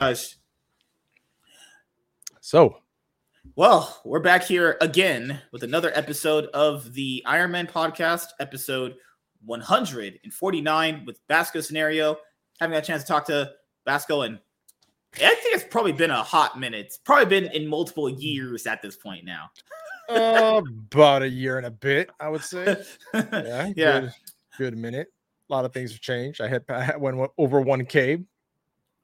Gosh. So, well, we're back here again with another episode of the Iron Man podcast, episode 149 with Basco scenario. Having a chance to talk to Basco, and I think it's probably been a hot minute. It's probably been in multiple years at this point now. uh, about a year and a bit, I would say. Yeah, yeah. Good, good minute. A lot of things have changed. I hit I went over 1K.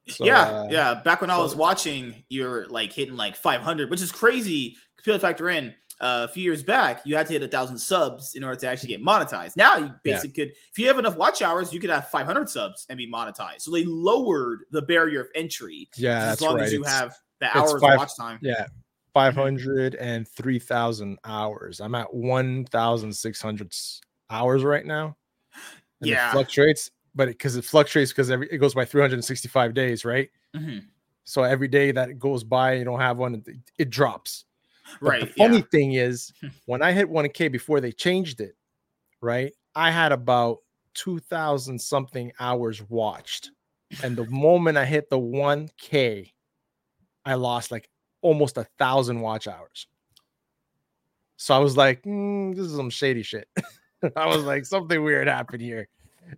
So, yeah, uh, yeah. Back when so, I was watching, you're like hitting like 500, which is crazy. People factor in uh, a few years back, you had to hit a thousand subs in order to actually get monetized. Now you basically yeah. could, if you have enough watch hours, you could have 500 subs and be monetized. So they lowered the barrier of entry. Yeah, as long right. as you it's, have the hours five, of watch time. Yeah, 500 and 3,000 hours. I'm at 1,600 hours right now. And yeah, it fluctuates, but because it, it, fluctuates because every it goes by 365 days, right? Mm-hmm. So every day that it goes by, you don't have one, it, it drops. But right. The funny yeah. thing is, when I hit 1K before they changed it, right? I had about 2,000 something hours watched. And the moment I hit the 1K, I lost like almost a thousand watch hours. So I was like, mm, this is some shady shit. I was like, something weird happened here.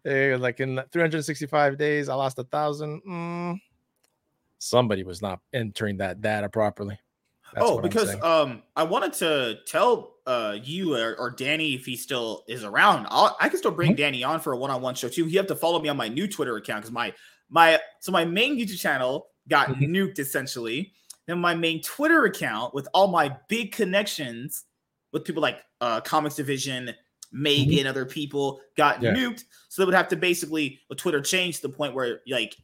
Eh, like in 365 days, I lost a thousand. Mm, somebody was not entering that data properly. That's oh, because um, I wanted to tell uh you or, or, Danny if he still is around. I'll, i can still bring mm-hmm. Danny on for a one-on-one show too. You have to follow me on my new Twitter account because my my so my main YouTube channel got mm-hmm. nuked essentially. Then my main Twitter account with all my big connections with people like uh Comics Division, Meg, mm-hmm. and other people got yeah. nuked. So they would have to basically a Twitter change to the point where like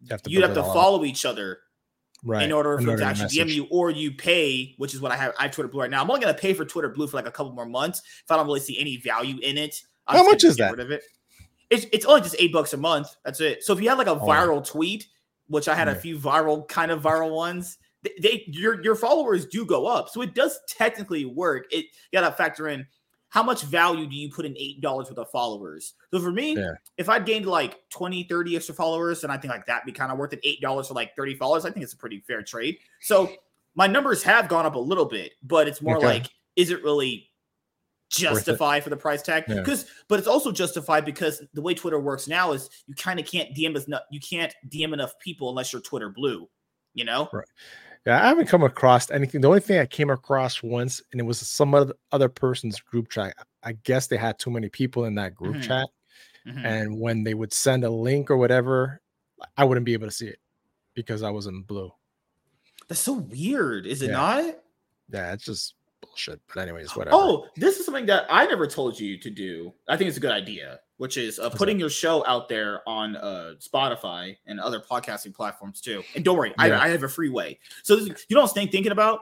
you have you'd have to follow each other right in order for them to actually DM you or you pay, which is what I have. I have Twitter Blue right now. I'm only gonna pay for Twitter Blue for like a couple more months if I don't really see any value in it. I'm How much is that? Rid of it. It's, it's only just eight bucks a month. That's it. So if you had like a oh. viral tweet, which I had a few viral kind of viral ones, they, they your your followers do go up. So it does technically work. It you gotta factor in how much value do you put in eight dollars worth of followers? So for me, yeah. if I'd gained like 20, 30 extra followers, then I think like that'd be kind of worth it. Eight dollars for like 30 followers. I think it's a pretty fair trade. So my numbers have gone up a little bit, but it's more okay. like, is it really justify for the price tag? Because yeah. but it's also justified because the way Twitter works now is you kind of can't DM as you can't DM enough people unless you're Twitter blue, you know? Right. Yeah, I haven't come across anything. The only thing I came across once, and it was some other person's group chat. I guess they had too many people in that group mm-hmm. chat, mm-hmm. and when they would send a link or whatever, I wouldn't be able to see it because I was in blue. That's so weird, is it yeah. not? Yeah, it's just bullshit. But anyways, whatever. Oh, this is something that I never told you to do. I think it's a good idea which is uh, putting your show out there on uh, Spotify and other podcasting platforms too. And don't worry, yeah. I, I, have a free way. So this, you know what I'm thinking about?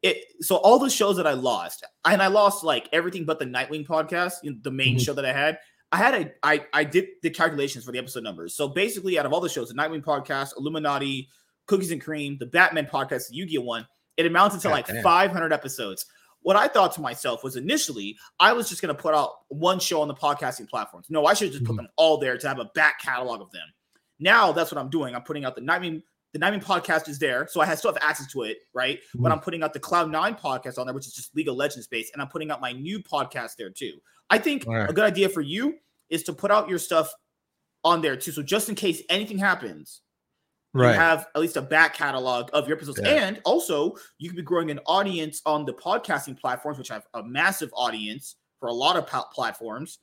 It so all the shows that I lost, and I lost like everything but the Nightwing podcast, the main mm-hmm. show that I had. I had a I I did the calculations for the episode numbers. So basically, out of all the shows, the Nightwing podcast, Illuminati, Cookies and Cream, the Batman podcast, the Yu-Gi-Oh one, it amounted to God like damn. 500 episodes what I thought to myself was initially I was just going to put out one show on the podcasting platforms. No, I should just put mm-hmm. them all there to have a back catalog of them. Now that's what I'm doing. I'm putting out the Nightwing. The Nightwing podcast is there, so I still have access to it, right? Mm-hmm. But I'm putting out the Cloud Nine podcast on there, which is just League of Legends based, and I'm putting out my new podcast there too. I think right. a good idea for you is to put out your stuff on there too. So just in case anything happens, right. you have at least a back catalog of your episodes. Yeah. And also, you could be growing an audience on the podcasting platforms, which have a massive audience for a lot of platforms.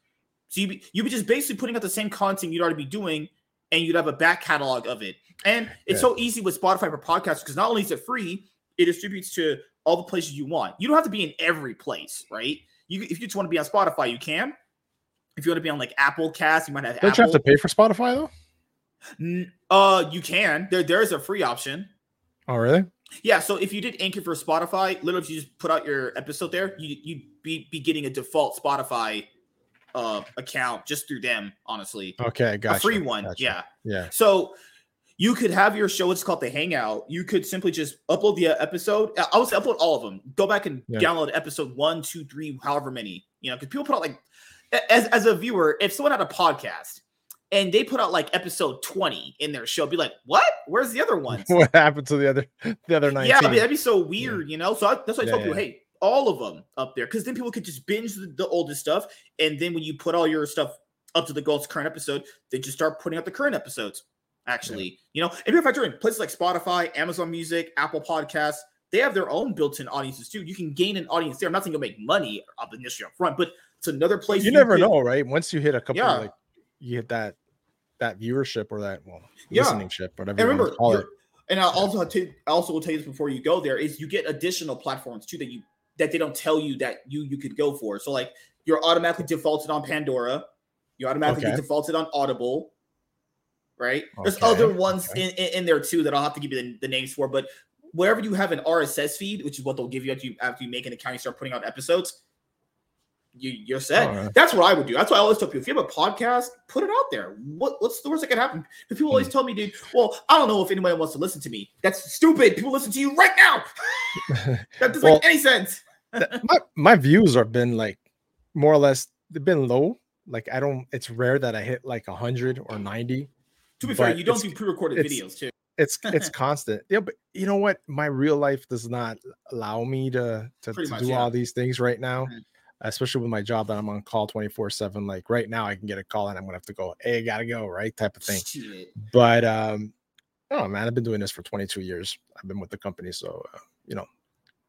So you be, you be just basically putting out the same content you'd already be doing, and you'd have a back catalog of it. And it's yeah. so easy with Spotify for podcasts because not only is it free, it distributes to all the places you want. You don't have to be in every place, right? You if you just want to be on Spotify, you can. If you want to be on like Apple Cast, you might have. Don't Apple. you have to pay for Spotify though? Uh, you can. There, there is a free option. Oh, really? Yeah. So if you did Anchor for Spotify, literally, if you just put out your episode there, you you'd be be getting a default Spotify uh account just through them. Honestly. Okay, got a free one. Gotcha. Yeah. Yeah. So you could have your show. It's called the Hangout. You could simply just upload the episode. I would upload all of them. Go back and yeah. download episode one, two, three, however many. You know, because people put out like as as a viewer, if someone had a podcast and they put out like episode 20 in their show. Be like, what? Where's the other ones? what happened to the other the other 19? Yeah, I mean, that'd be so weird, yeah. you know. So I, that's why I Yeah, told people, hey, all of them up there, because then people could just binge the, the oldest stuff, and then when you put all your stuff up to the goals current episode, they just start putting out the current episodes. Actually, you know, and if you factor in places like Spotify, Amazon Music, Apple Podcasts, they have their own built-in audiences too. You can gain an audience there. I'm not saying you'll make money up initially up front, but it's another place you never could- know, right? Once you hit a couple, Yeah. like you hit that that viewership or that well Yeah. listening ship, whatever And you remember, call it. and I also have to, also will tell you this before you go there is you get additional platforms too that you that they don't tell you that you you could go for. So like you're automatically defaulted on Pandora, you automatically Okay. defaulted on Audible, right? There's other ones okay. in, in, in there too that I'll have to give you the, the names for, but wherever you have an RSS feed, which is what they'll give you after you after you make an account, you start putting out episodes. You, you're set. Alright. That's what I would do. That's why I always tell people: if you have a podcast, put it out there. What, what's the worst that can happen? Because people Hmm. always tell me, dude, well, I don't know if anybody wants to listen to me. That's stupid. People listen to you right now. that doesn't Well, make any sense. my my views have been like more or less they've been low. Like I don't. It's rare that I hit like hundred or ninety. To be fair, you don't do pre-recorded videos too. It's it's constant. Yeah, but you know what? My real life does not allow me to to, to much, do yeah. all these things right now. Mhm. Especially with my job that I'm on call 24 7. Like right now, I can get a call and I'm gonna have to go, hey, I gotta go, right? Type of thing. Shit. But um, oh man, I've been doing this for 22 years. I've been with the company, so uh, you know,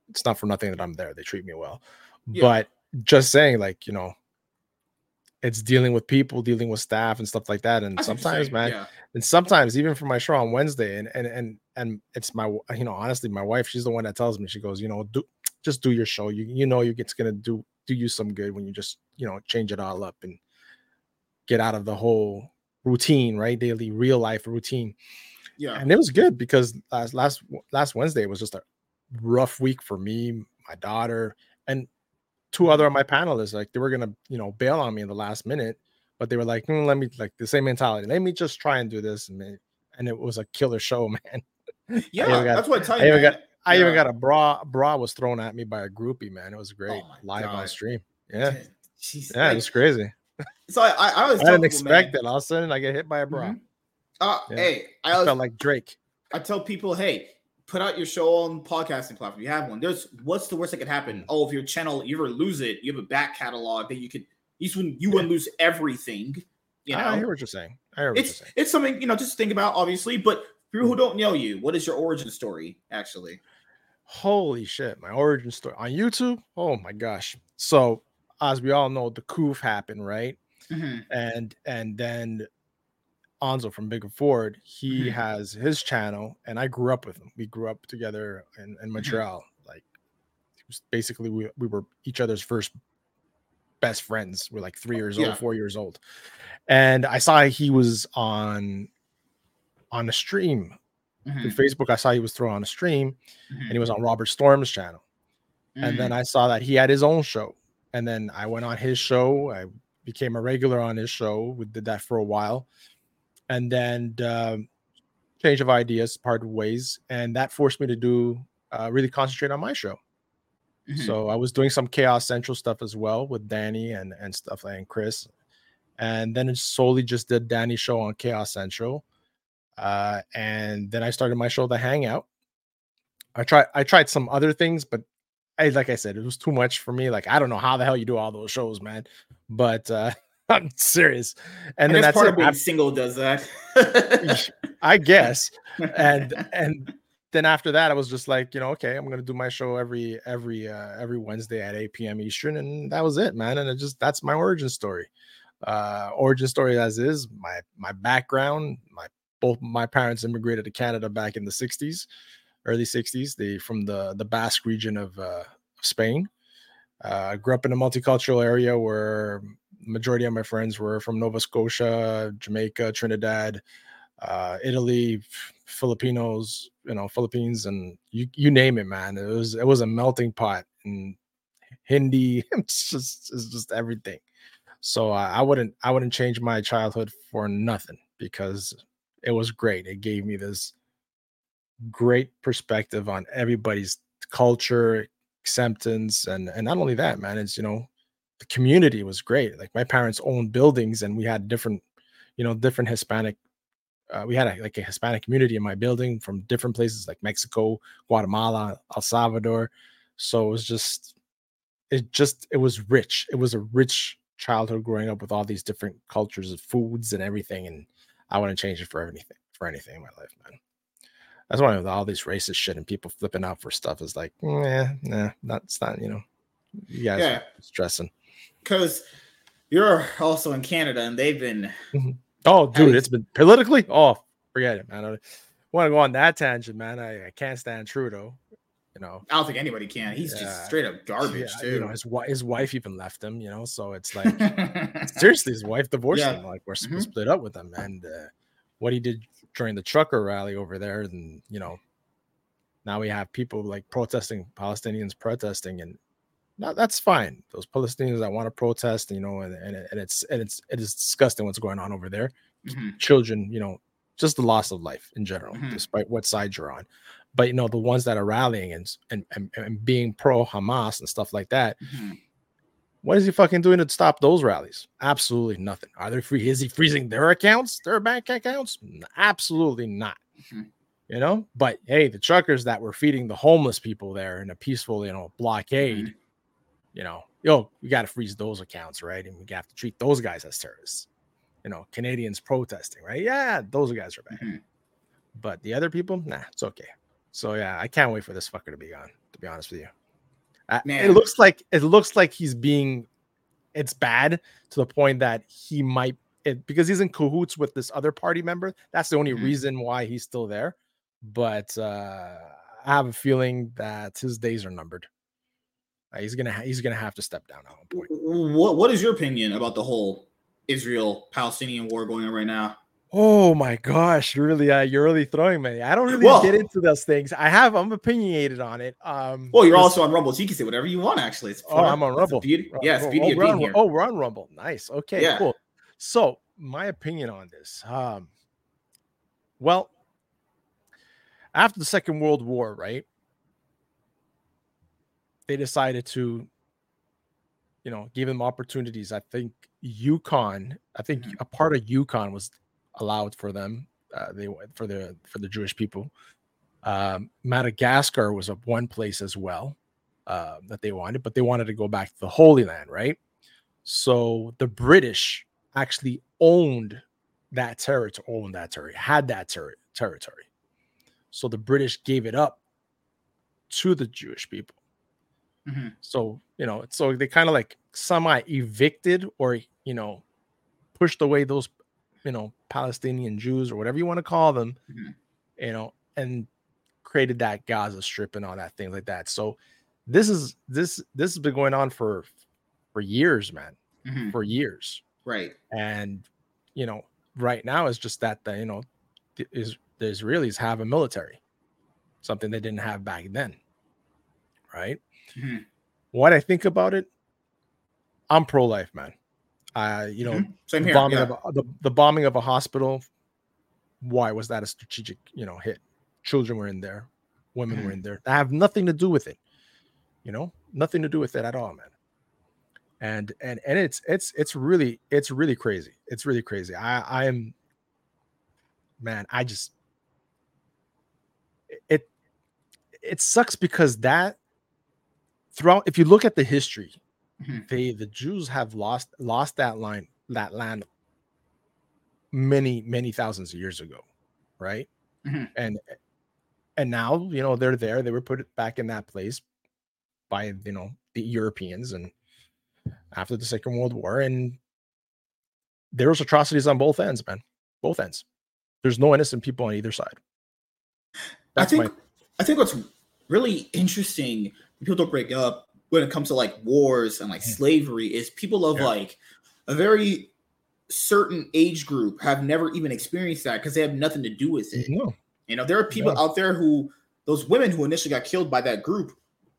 it's not for nothing that I'm there. They treat me well. Yeah. But just saying, like you know, it's dealing with people, dealing with staff and stuff like that. And I see what you're sometimes, man, yeah. and sometimes even for my show on Wednesday, and and and and it's my you know honestly, my wife, she's the one that tells me she goes, you know, do just do your show. You you know, you it's gonna do do you some good when you just you know change it all up and get out of the whole routine, right? Daily real life routine. yeah. And it was good because last last last Wednesday was just a rough week for me, my daughter, and two other of my panelists. Like they were gonna you know bail on me in the last minute, but they were like, "Hmm, let me like the same mentality. Let me just try and do this, and it, and it was a killer show, man. Yeah, got- that's what I tell I you. even got- I even got a bra bra was thrown at me by a groupie, man. It was great Oh live on God. stream. Yeah, Jeez, yeah, it like, was crazy. so I, I, I always I didn't people, man, it. All of a sudden, I get hit by a bra. Mhm. Uh, Yeah. Hey, I always felt like Drake. I tell people, hey, put out your show on podcasting platform. You have one. There's what's the worst that could happen? Oh, if your channel you ever lose it, you have a back catalog that you could you wouldn't you wouldn't lose everything. You know, I hear what you're saying. I hear what you're it's saying. it's something you know just think about obviously. But for people who don't know you, what is your origin story actually? Holy shit, my origin story on YouTube. Oh my gosh. So as we all know, the coup happened, right? Mhm. And and then Anzo from Bigger Ford, he Mhm. has his channel, and I grew up with him. We grew up together in, in Montreal. Like it was basically we, we were each other's first best friends. We're like three years Yeah. old, four years old. And I saw he was on on a stream through Mhm. Facebook. I saw he was throwing on a stream Mhm. and he was on Robert Storm's channel. And then Mhm. I saw that he had his own show. And then I went on his show. I became a regular on his show. We did that for a while. And then um, change of ideas, parted ways. And that forced me to do uh, really concentrate on my show. So I was doing some Chaos Central stuff as well with Danny and, and stuff like and Chris. And then it solely just did Danny's show on Chaos Central. Uh, and then I started my show, The Hangout. I tried I tried some other things, but I like I said, it was too much for me. Like I don't know how the hell you do all those shows, man. But uh I'm serious. And, And, then that's part it. of being single does that. I guess. And and then after that, I was just like, you know, okay, I'm gonna do my show every every uh every Wednesday at 8 p.m. Eastern, and that was it, man. And it just that's my origin story. Uh origin story as is, my my background, my both my parents immigrated to Canada back in the 60s, early 60s. They from the the Basque region of uh Spain. Uh, grew up in a multicultural area where majority of my friends were from Nova Scotia, Jamaica, Trinidad, uh, Italy, Filipinos, you know, Philippines, and you you name it, man. It was it was a melting pot, and Hindi, it's just it's just everything. So uh, I wouldn't I wouldn't change my childhood for nothing because it was great. It gave me this great perspective on everybody's culture, acceptance, and and not only that, man. It's you know the community was great. Like my parents owned buildings, and we had different, you know, different Hispanic. Uh, we had a, like a Hispanic community in my building from different places like Mexico, Guatemala, El Salvador. So it was just, it just, it was rich. It was a rich childhood growing up with all these different cultures of foods and everything. And I wouldn't change it for anything, for anything in my life, man. That's why with all these racist shit and people flipping out for stuff is like, nah, nah, that's not, you know, you guys Yeah. stressing. Because you're also in Canada and they've been mm-hmm. Oh, dude, it's been politically. Oh, forget it, man. I want to go on that tangent, man. I, I can't stand Trudeau. You know, I don't think anybody can. He's Yeah. just straight up garbage Yeah, too. You know, his wife, his wife even left him. You know, so it's like seriously, his wife divorced Yeah. him. Like we're Mhm. split up with him, and uh, what he did during the trucker rally over there, and you know, now we have people like protesting, Palestinians protesting, and that, that's fine. Those Palestinians that want to protest, you know, and, and, and it's and it's it is disgusting what's going on over there. Mhm. children, you know, just the loss of life in general, Mhm. despite what side you're on. But you know, the ones that are rallying and and, and, and being pro Hamas and stuff like that, Mhm. what is he fucking doing to stop those rallies? Absolutely nothing. Are they free? Is he freezing their accounts, their bank accounts? Absolutely not. Mhm. You know, but hey, the truckers that were feeding the homeless people there in a peaceful, you know, blockade, Mhm. you know, yo, we got to freeze those accounts, right? And we have to treat those guys as terrorists. You know, Canadians protesting, right? Yeah, those guys are bad. Mhm. But the other people, nah, it's okay. So yeah, I can't wait for this fucker to be gone. To be honest with you, Uh, it looks like it looks like he's being. It's bad to the point that he might it, because he's in cahoots with this other party member. That's the only Mhm. reason why he's still there. But uh, I have a feeling that his days are numbered. Uh, he's gonna ha- he's gonna have to step down at one point. What What is your opinion about the whole Israel Palestinian war going on right now? Oh my gosh, really? Uh, you're really throwing me. I don't really Well- get into those things. I have I'm opinionated on it. Um, Well, you're also on Rumble, so you can say whatever you want. Actually, it's Oh, I'm on the Rumble. Beauty, Ru- yeah, it's oh, beauty oh, of we're being on, here. oh, we're on Rumble. Nice. Okay, Yeah. cool. So my opinion on this. Um, well, after the Second World War, right? They decided to, you know, give them opportunities. I think Yukon, I think Mhm. a part of Yukon was allowed for them. Uh, they for the for the Jewish people. Um, Madagascar was a one place as well uh, that they wanted, but they wanted to go back to the Holy Land, right? So the British actually owned that territory, owned that territory, had that terri territory. So the British gave it up to the Jewish people. Mhm. So you know, so they kind of like semi evicted or you know pushed away those you know Palestinian Jews or whatever you want to call them, Mhm. you know, and created that Gaza Strip and all that things like that. So this is this this has been going on for for years, man, Mhm. for years. Right. And you know, right now it's just that the you know is the Israelis have a military, something they didn't have back then, right? Mhm. What I think about it, I'm pro life, man. Uh, you know, Mhm. Same the here. bombing yeah. of a, the, the bombing of a hospital. Why was that a strategic, you know, hit? Children were in there, women were Mhm. in there. I have nothing to do with it. You know, nothing to do with it at all, man. And and and it's it's it's really it's really crazy. It's really crazy. I I am, man. I just it it sucks because that throughout. If you look at the history, Mhm. they the Jews have lost lost that line that land many many thousands of years ago, right? Mhm. And and now you know they're there. They were put back in that place by you know the Europeans and after the Second World War, and there was atrocities on both ends, man, both ends. There's no innocent people on either side. That's I think my I think what's really interesting people don't break up when it comes to like wars and like slavery is people of Yeah. like a very certain age group have never even experienced that because they have nothing to do with it. no. You know, there are people No. out there who those women who initially got killed by that group,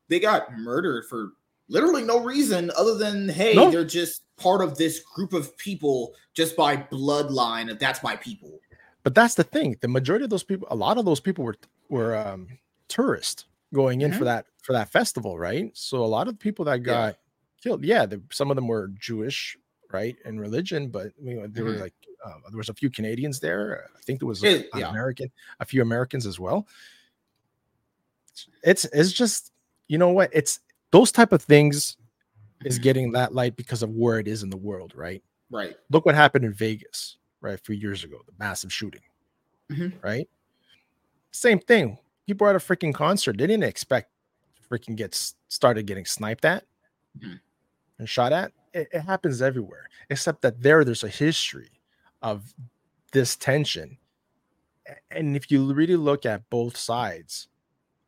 they got murdered for literally no reason other than hey, No. they're just part of this group of people just by bloodline. That's my people. But that's the thing. The majority of those people, a lot of those people were were um, tourists going in for Mhm. that for that festival, right? So a lot of people that Yeah. got killed, yeah, the, some of them were Jewish, right, in religion, but you know, they were Mhm. like uh, there was a few Canadians there. I think there was It- an yeah. American, a few Americans as well. It's it's just you know what it's those type of things is Mhm. getting that light because of where it is in the world, right? right. Look what happened in Vegas, right, a few years ago, the massive shooting, Mhm. right? Same thing. People were at a freaking concert. They didn't expect freaking get s- started getting sniped at Mhm. and shot at. It, it happens everywhere, except that there, there's a history of this tension. And if you really look at both sides,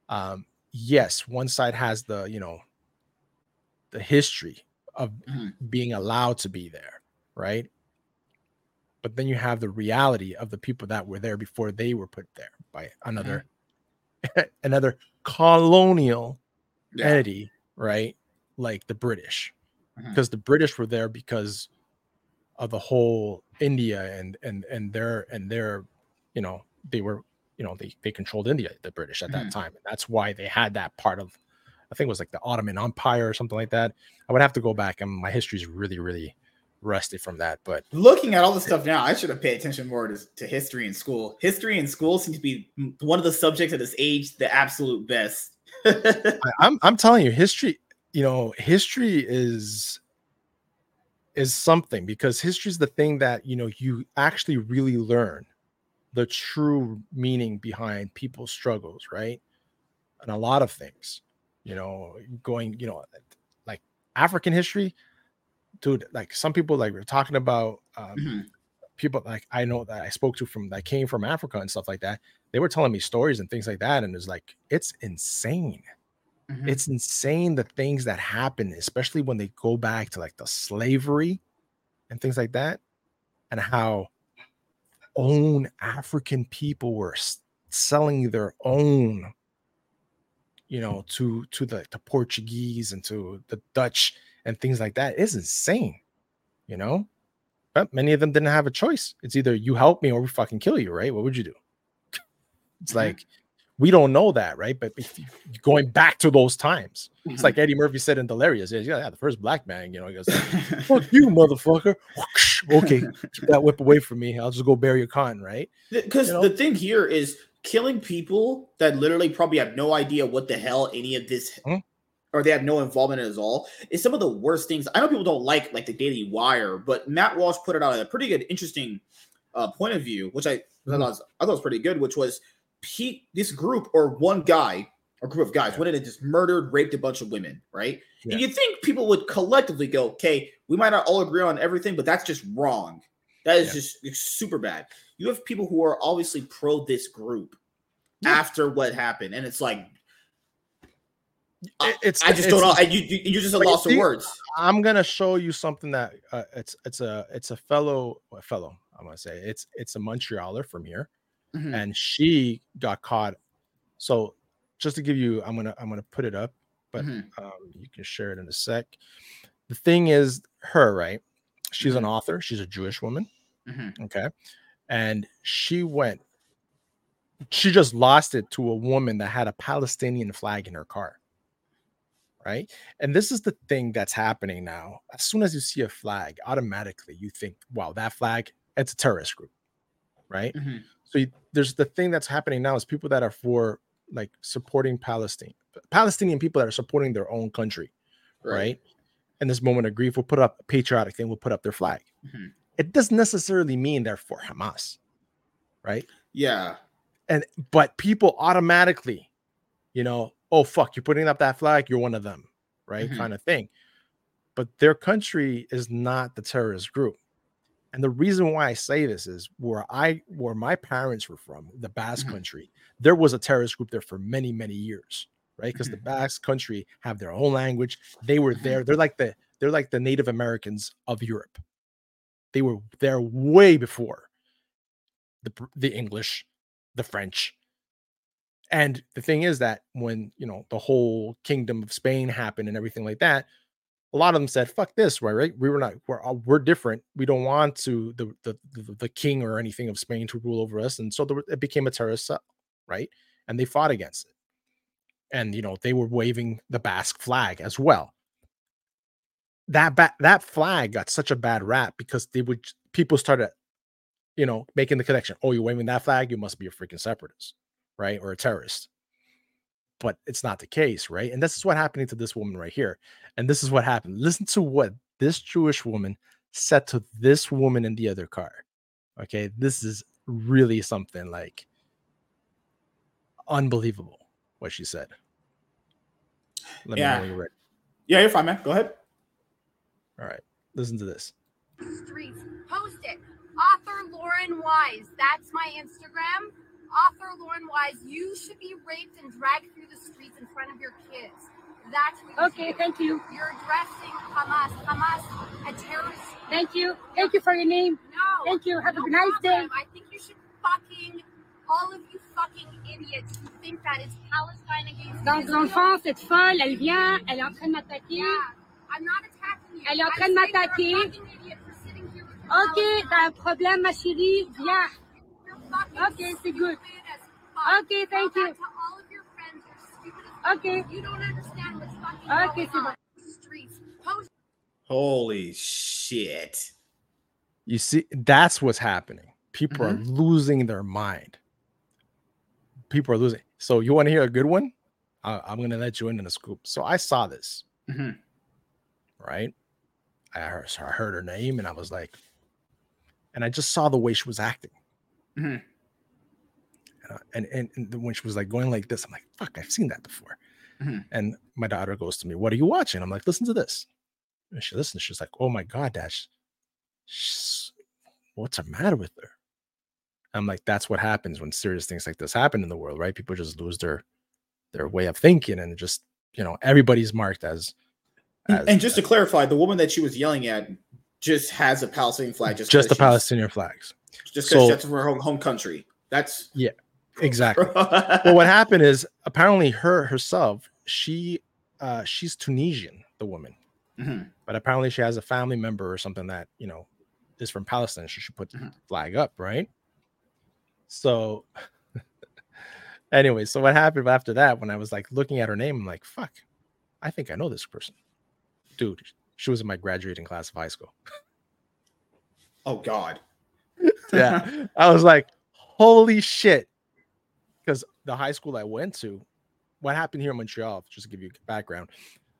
um, yes, one side has the, you know, the history of Mhm. being allowed to be there, right? But then you have the reality of the people that were there before they were put there by another another colonial Yeah. entity, right? Like the British. Mhm. Because the British were there because of the whole India and and and their and their, you know, they were, you know, they they controlled India, the British at that Mhm. time. And that's why they had that part of I think it was like the Ottoman Empire or something like that. I would have to go back and my history is really, really rusty from that. But Looking at all the stuff now, I should have paid attention more to, to history in school. History in school seems to be one of the subjects that this age the absolute best. I, I'm I'm telling you, history, you know, history is is something because history is the thing that you know you actually really learn the true meaning behind people's struggles, right? And a lot of things, you know, going, you know, like African history, dude. Like some people, like we're talking about um, Mhm. People like I know that I spoke to from that came from Africa and stuff like that. They were telling me stories and things like that, and it's like it's insane Mhm. it's insane the things that happen, especially when they go back to like the slavery and things like that, and how own African people were selling their own, you know, to to the, the Portuguese and to the Dutch and things like that. It's insane, you know. Many of them didn't have a choice. It's either you help me or we fucking kill you, right? What would you do? It's Mhm. like we don't know that, right? But going back to those times, it's Mhm. like Eddie Murphy said in Delirious. Yeah, yeah, the first black man, you know, he goes, "Fuck you, motherfucker." okay, keep that whip away from me. I'll just go bury your con, right? Because You know? the thing here is killing people that literally probably have no idea what the hell any of this, Hmm. Or they have no involvement at all, is some of the worst things. I know people don't like like the Daily Wire, but Matt Walsh put it out a pretty good, interesting uh, point of view, which I, I, Mm-hmm. thought was, I thought was pretty good, which was he, this group or one guy or group of guys Yeah. went in and just murdered, raped a bunch of women, right? Yeah. And you think people would collectively go, okay, we might not all agree on everything, but that's just wrong. That is Yeah. just super bad. You have people who are obviously pro this group after what happened, and it's like I- it's I just it's- don't know. I, you, you just a loss of words. I'm gonna show you something that uh, it's it's a it's a fellow a fellow. I'm gonna say it's it's a Montrealer from here, Mhm. and she got caught. So just to give you, I'm gonna I'm gonna put it up, but Mhm. um, you can share it in a sec. The thing is, her right? She's an Mhm. author. She's a Jewish woman. Mhm. Okay, and she went. She just lost it to a woman that had a Palestinian flag in her car. Right. And this is the thing that's happening now. As soon as you see a flag, automatically you think, wow, that flag, it's a terrorist group. Right. Mhm. So you, there's the thing that's happening now is people that are for like supporting Palestine, Palestinian people that are supporting their own country. Right. In this moment of grief, will put up a patriotic thing, will put up their flag. Mhm. It doesn't necessarily mean they're for Hamas. Right Yeah. and but people automatically you know oh fuck you're putting up that flag you're one of them right Mhm. kind of thing but their country is not the terrorist group and the reason why i say this is where i where my parents were from the basque Mhm. country there was a terrorist group there for many many years right because Mhm. the basque country have their own language they were Mhm. there they're like the they're like the native americans of europe they were there way before the the english the French. And the thing is that when you know the whole kingdom of Spain happened and everything like that, a lot of them said, "Fuck this!" Right? right? We were not. We're we're different. We don't want to the the the, the king or anything of Spain to rule over us, and so there, it became a terrorist cell, right? And they fought against it. And you know they were waving the Basque flag as well. That ba- that flag got such a bad rap because they would people started you know, making the connection. Oh, you're waving that flag, you must be a freaking separatist, right? Or a terrorist. But it's not the case, right? And this is what happening to this woman right here. And this is what happened. Listen to what this Jewish woman said to this woman in the other car. Okay, this is really something like unbelievable what she said. Let yeah. You're yeah, you're fine, man. Go ahead. All right, listen to this. Streets, post it. Author Lauren Wise. That's my Instagram. Author Lauren Wise. You should be raped and dragged through the streets in front of your kids. That's what okay. Thank you. You're addressing Hamas. Hamas, a terrorist. Thank you. Thank you for your name. No. Thank you. Have no a nice problem. day. I think you should fucking all of you fucking idiots who think that it's Palestine against dans le fond, cette folle, elle vient, elle est en train de m'attaquer. Yeah. I'm not attacking you. Elle est en train de m'attaquer. Ok, t'as un problème, ma chérie. Viens. Ok, c'est good. Ok, thank you. Okay. You don't understand what's fucking okay, going on. Streets. Post- Holy shit. You see, that's what's happening. People mm-hmm. are losing their mind. People are losing. So, you want to hear a good one? Uh, I'm going to let you in on the scoop. So, I saw this, mm-hmm. right? I heard, so I heard her name and I was like, and I just saw the way she was acting. Mm-hmm. And, and, and when she was like going like this, I'm like, fuck, I've seen that before. Mm-hmm. And my daughter goes to me, What are you watching? I'm like, Listen to this. And she listens. She's like, Oh my God, Dash, what's the matter with her? I'm like, That's what happens when serious things like this happen in the world, right? People just lose their their way of thinking and just, you know, everybody's marked as. as and just to clarify, the woman that she was yelling at just has a Palestinian flag. Just, just the Palestinian flags. Just because so, that's her home, home country. That's yeah. Exactly. well, what happened is apparently her herself, she uh she's Tunisian, the woman. Mm-hmm. But apparently she has a family member or something that, you know, is from Palestine. She should put the mm-hmm. flag up, right? So anyway, so what happened after that when I was like looking at her name, I'm like, fuck, I think I know this person. Dude, she was in my graduating class of high school. oh God. Yeah. I was like, holy shit because the high school I went to, what happened here in Montreal, just to give you background,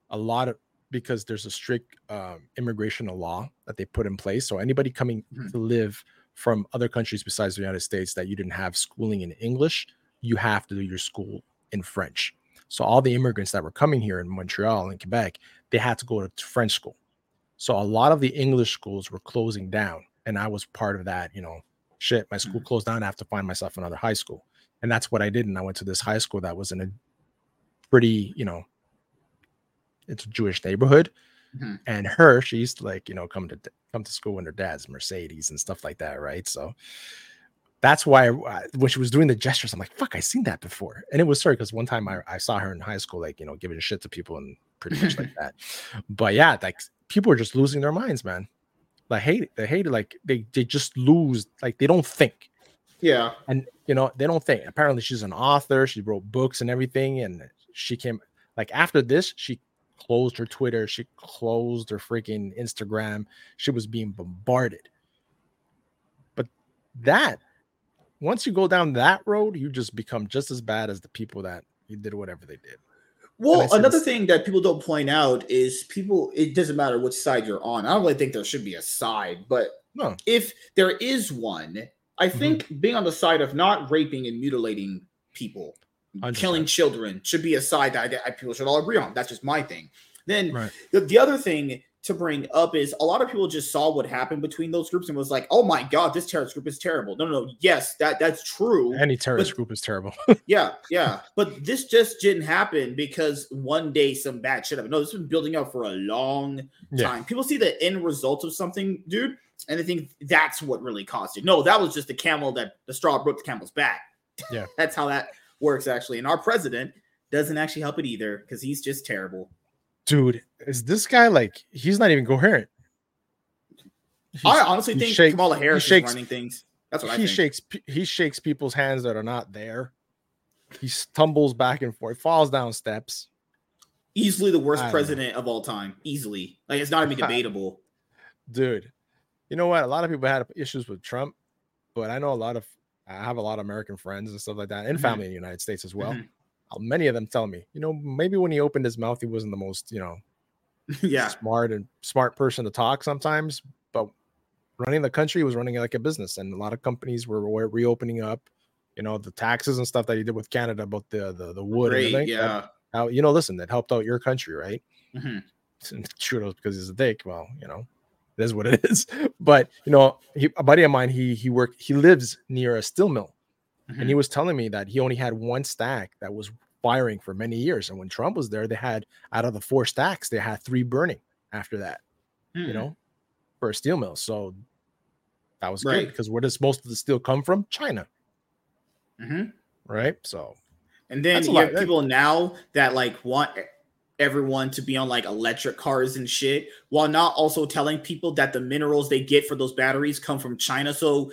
a lot of because there's a strict um, immigration law that they put in place. So anybody coming mm-hmm. to live from other countries besides the United States that you didn't have schooling in English, you have to do your school in French. So all the immigrants that were coming here in Montreal and Quebec, they had to go to French school. So a lot of the English schools were closing down, and I was part of that. You know, shit, my school mm-hmm. closed down. I have to find myself another high school and that's what I did. And I went to this high school that was in a pretty, you know, it's a Jewish neighborhood. Mm-hmm. And her, she used to like, you know, come to come to school in her dad's Mercedes and stuff like that, right? So that's why I, when she was doing the gestures, I'm like, fuck, I seen that before. And it was sorry because one time I, I saw her in high school, like, you know, giving shit to people and pretty much like that. But yeah, like people are just losing their minds, man. Like hate it. They hate it. Like they they just lose, like they don't think. Yeah. And you know, they don't think. Apparently, she's an author. She wrote books and everything. And she came like after this, she closed her Twitter. She closed her freaking Instagram. She was being bombarded. But that, once you go down that road, you just become just as bad as the people that you did whatever they did. Well, another thing that people don't point out is people, it doesn't matter which side you're on. I don't really think there should be a side, but no. if there is one, I mm-hmm. think being on the side of not raping and mutilating people, killing children should be a side that I, I, people should all agree on. That's just my thing. Then right. the, the other thing to bring up is a lot of people just saw what happened between those groups and was like, "Oh my god, this terrorist group is terrible." No, no, no. Yes, that that's true. Any terrorist but, group is terrible. yeah, yeah. But this just didn't happen because one day some bad shit happened. No, this has been building up for a long time. Yeah. People see the end result of something, dude, and they think that's what really caused it. No, that was just the camel that the straw broke the camel's back. Yeah, that's how that works actually. And our president doesn't actually help it either because he's just terrible dude, is this guy like he's not even coherent? He's, I honestly think shakes, Kamala Harris shakes, is running things. That's what he I think. shakes. He shakes people's hands that are not there. He stumbles back and forth, falls down steps. Easily the worst president know. of all time. Easily, like it's not even debatable. Dude, you know what? A lot of people had issues with Trump, but I know a lot of I have a lot of American friends and stuff like that, and Mhm. family in the United States as well. Mhm. Uh, Many of them tell me, you know, maybe when he opened his mouth, he wasn't the most, you know, yeah. smart and smart person to talk sometimes, but running the country was running it like a business, and a lot of companies were, were reopening up. You know, the taxes and stuff that he did with Canada about the the, the wood. and Great. that- Yeah. how you know, listen, that helped out your country, right? Mhm. and Trudeau's because he's a dick. Well, you know, it is what it is. But you know, he, a buddy of mine, he he worked, he lives near a steel mill, and he was telling me that he only had one stack that was firing for many years. And when Trump was there, they had out of the four stacks, they had three burning after that. You Mhm. know, for a steel mill. So that was Right. good because where does most of the steel come from? China, Mhm. right? So And then you have That- people now that like want everyone to be on like electric cars and shit, while not also telling people that the minerals they get for those batteries come from China. So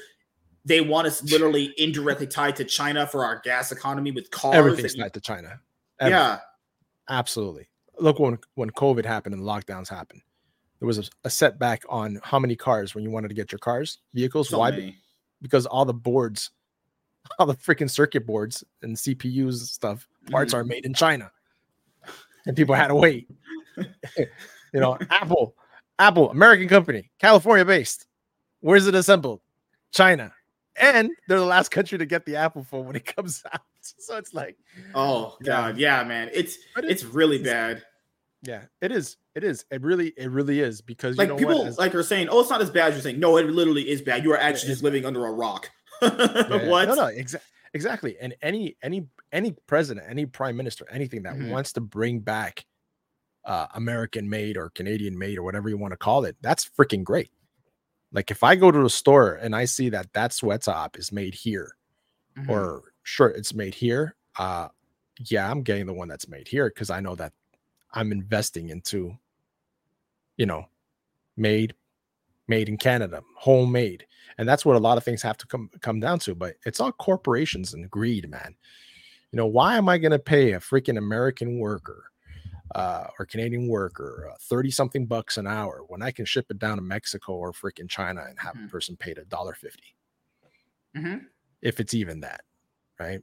they want us literally indirectly tied to China for our gas economy with cars. everything's you- tied to China. yeah, Absolutely. Look when when COVID happened and lockdowns happened, there was a, a setback on how many cars when you wanted to get your cars, vehicles. so Why? many. Because all the boards, all the freaking circuit boards and CPUs and stuff, parts Mhm. are made in China, and people had to wait. you know, Apple, Apple, American company, California based. Where's it assembled? China. And they're the last country to get the Apple phone when it comes out. So it's like, Oh Yeah. god, yeah, man, it's but it- it's really it's- bad. yeah, it is. It is. It really, it really is because you Like know people what? As- like are saying, "Oh, it's not as bad as you're saying." No, it literally is bad. You are actually it's just living under a rock. Yeah, what? No, no, exa- exactly. And any any any president, any prime minister, anything that Mhm. wants to bring back uh, American made or Canadian made or whatever you want to call it, that's freaking great. Like if I go to the store and I see that that sweat top is made here Mhm. or shirt it's made here, uh, yeah, I'm getting the one that's made here because I know that I'm investing into, you know, made made in Canada, homemade. And that's what a lot of things have to come come down to. But it's all corporations and greed, man. You know, why am I going to pay a freaking American worker uh, or Canadian worker uh, 30 something bucks an hour when I can ship it down to Mexico or freaking China and have Mhm. a person paid a dollar fifty, Mhm. if it's even that, right?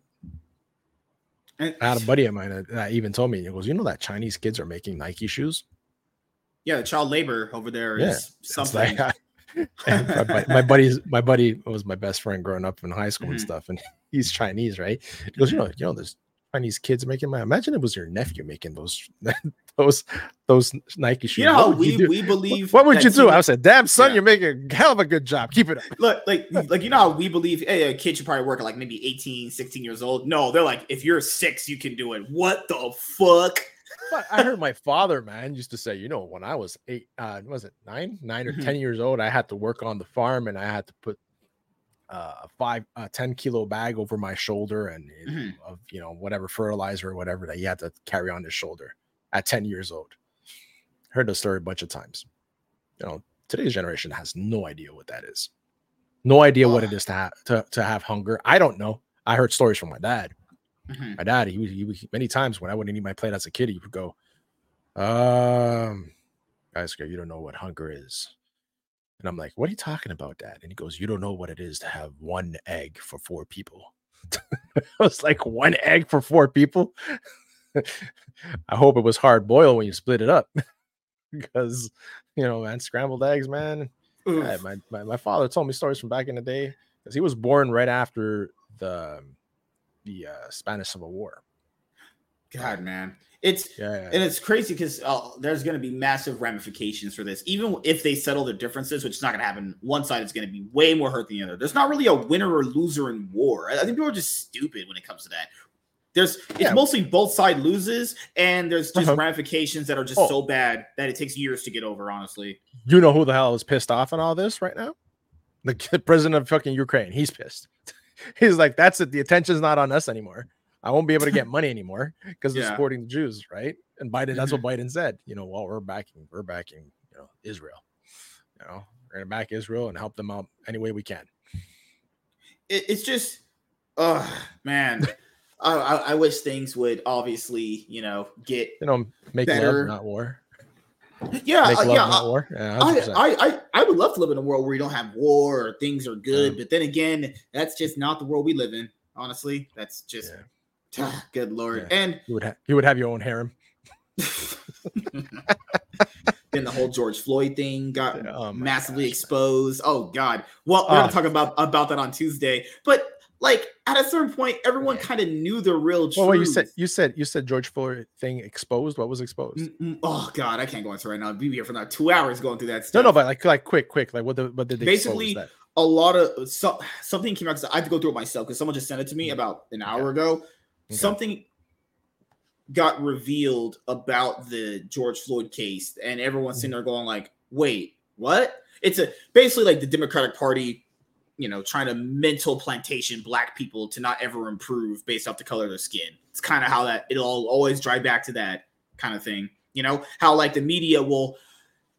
And- I had a buddy of mine that, even told me, he goes, You know that Chinese kids are making Nike shoes? yeah, the child labor over there is Yeah, It's something. like, my, my buddy's my buddy was my best friend growing up in high school and Mhm. stuff, and he's Chinese, right? He goes, you know, you know, there's Chinese kids making my. Imagine it was your nephew making those those those Nike shoes. you know how we we believe. What would you do? I said, damn son, Yeah. you're making a hell of a good job. Keep it up. look like like you know how we believe hey, a kid should probably work at like maybe 18 16 years old no they're like if you're six you can do it what the fuck But I heard my father, man, used to say, you know, when I was eight, uh, was it nine, nine or Mhm. 10 years old, I had to work on the farm and I had to put uh, a five, uh, 10 kilo bag over my shoulder and Mhm. of, you know, whatever fertilizer or whatever that you had to carry on his shoulder at 10 years old. Heard the story a bunch of times. You know, today's generation has no idea what that is. No idea what it is to have to, to have hunger. I don't know. I heard stories from my dad Mhm. my dad, he, he, many times when I wouldn't eat my plate as a kid, he would go, um, guys, you don't know what hunger is. And I'm like, what are you talking about, dad? And he goes, you don't know what it is to have one egg for four people. I was like, one egg for four people? I hope it was hard boiled when you split it up. because, you know, man, scrambled eggs, man. My, my, my father told me stories from back in the day because he was born right after the the uh, Spanish Civil War. God man it's Yeah, yeah. and it's crazy because uh, there's going to be massive ramifications for this even if they settle their differences which is not going to happen one side is going to be way more hurt than the other there's not really a winner or loser in war i think people are just stupid when it comes to that there's it's Yeah. mostly both side loses and there's just Uh-huh. ramifications that are just Oh. so bad that it takes years to get over honestly you know who the hell is pissed off on all this right now? The k- president of fucking Ukraine. He's pissed. He's like, that's it. The attention's not on us anymore. I won't be able to get money anymore because they're supporting the Jews, right? And Biden, that's what Biden said. You know, well, we're backing, we're backing, you know, Israel. You know, we're gonna back Israel and help them out any way we can. it, it's just oh man I, I, I wish things would obviously you know get You know, make Better. love, not war. Yeah, Make uh, love, yeah. not I- war. Yeah, I, I, I, would love to live in a world where you don't have war or things are good, Yeah. but then again, that's just not the world we live in. Honestly, that's just ah, good lord. And you would have you would have your own harem. then the whole George Floyd thing got Oh massively gosh, man. exposed. Oh God. Well, we're Ah. gonna talk about about that on Tuesday. But like at a certain point, everyone kind of knew the real truth. Well, you said you said you said George Floyd thing exposed. What was exposed? Mm, mm, Oh God, I can't go into it right now. I'd be here for like two hours going through that stuff. no, no, but like like quick, quick. Like what the what did they Basically, a lot of so, something came out because I had to go through it myself because someone just sent it to me about an hour ago. Okay. Something got revealed about the George Floyd case, and everyone's sitting mm-hmm. there going like, "Wait, what?" It's a basically like the Democratic Party, you know, trying to mental plantation black people to not ever improve based off the color of their skin. It's kind of how that it'll always drive back to that kind of thing. You know how like the media will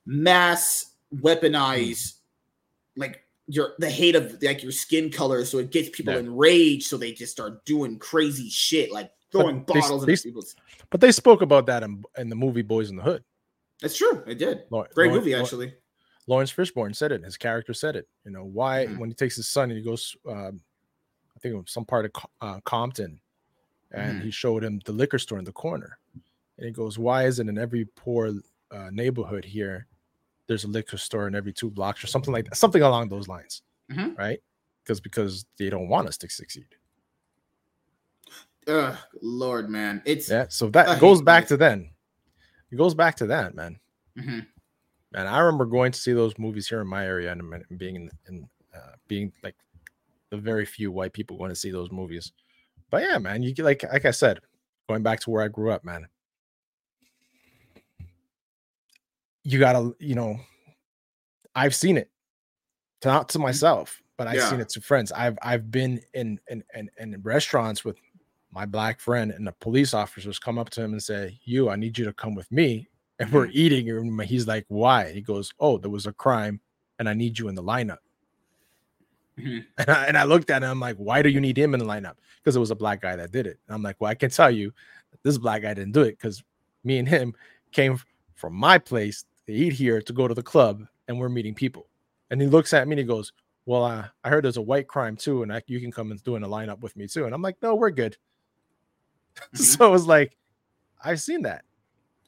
mass weaponize mm-hmm. like your the hate of like your skin color, so it gets people Yeah. enraged, so they just start doing crazy shit like throwing they- bottles they- people's. But they spoke about that in, in the movie Boys in the Hood. That's true. It did. Great movie, actually. Laurence Fishburne said it. His character said it. You know why Mhm. when he takes his son and he goes, um, I think it was some part of uh, Compton, and Mhm. he showed him the liquor store in the corner, and he goes, "Why is it in every poor uh, neighborhood here, there's a liquor store in every two blocks or something like that, something along those lines, Mhm. right? Because because they don't want us to succeed. Ugh, Lord, man, it's Yeah. So that I goes back this. to then. It goes back to that, man. Mhm. And I remember going to see those movies here in my area and, and being in, in uh, being like the very few white people going to see those movies. But yeah, man, you get like like I said, going back to where I grew up, man. You gotta, you know, I've seen it. To not to myself, but I've seen Mm-hmm. It to friends. I've I've been in in, in in restaurants with my black friend, and the police officers come up to him and say, "You, I need you to come with me." And we're Mm-hmm. eating, and he's like, "Why?" He goes, "Oh, there was a crime, and I need you in the lineup." Mhm. And I, and I looked at him, I'm like, "Why do you need him in the lineup?" Because it was a black guy that did it. And I'm like, "Well, I can tell you, this black guy didn't do it because me and him came from my place to eat here to go to the club, and we're meeting people." And he looks at me and he goes, "Well, uh, I heard there's a white crime too, and I, you can come and do in a lineup with me too." And I'm like, "No, we're good." Mhm. so it was like, I've seen that.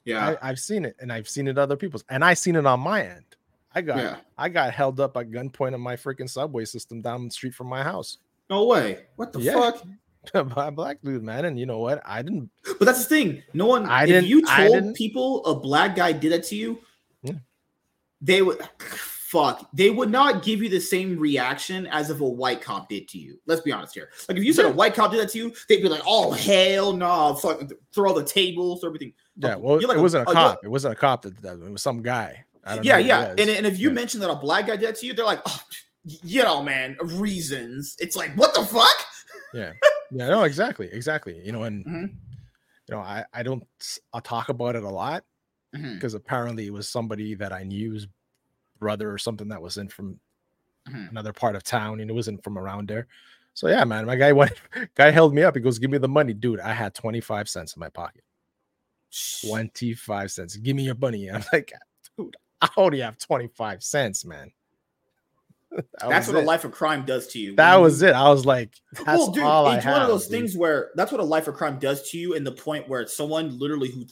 yeah, I, I've seen it, and I've seen it other people's, and I seen it on my end. I got yeah. I got held up at gunpoint in my freaking subway system down the street from my house No way. What the Yeah. fuck? by a black dude, man. And you know what? I didn't. But that's the thing. No one. I didn't- you told didn't- people a black guy did that to you. They would. Fuck. They would not give you the same reaction as if a white cop did to you. Let's be honest here. Like if you said a white cop did that to you, they'd be like, "Oh hell no!" Fuck, throw the tables, throw everything. Yeah, well, you're like it a- wasn't a you're- cop. It wasn't a cop that did that. It was some guy. I don't Yeah, know yeah. And, and if you Yeah. mention that a black guy did that to you, they're like, "Oh, you know, man, reasons." It's like, what the fuck? yeah, yeah, no, exactly, exactly. You know, and Mhm. you know, I I don't I talk about it a lot Because apparently it was somebody that I knew's brother or something that was in from mhm. another part of town and it wasn't from around there. So yeah, man, my guy went, guy held me up. He goes, "Give me the money, dude." I had twenty five cents in my pocket. 25 cents. Give me your money. I'm like, dude, I only have 25 cents, man. That That's what a life of crime does to you. That was it. I was like, that's well, dude, all I it's have. one of those dude. things where that's what a life of crime does to you, in the point where someone literally who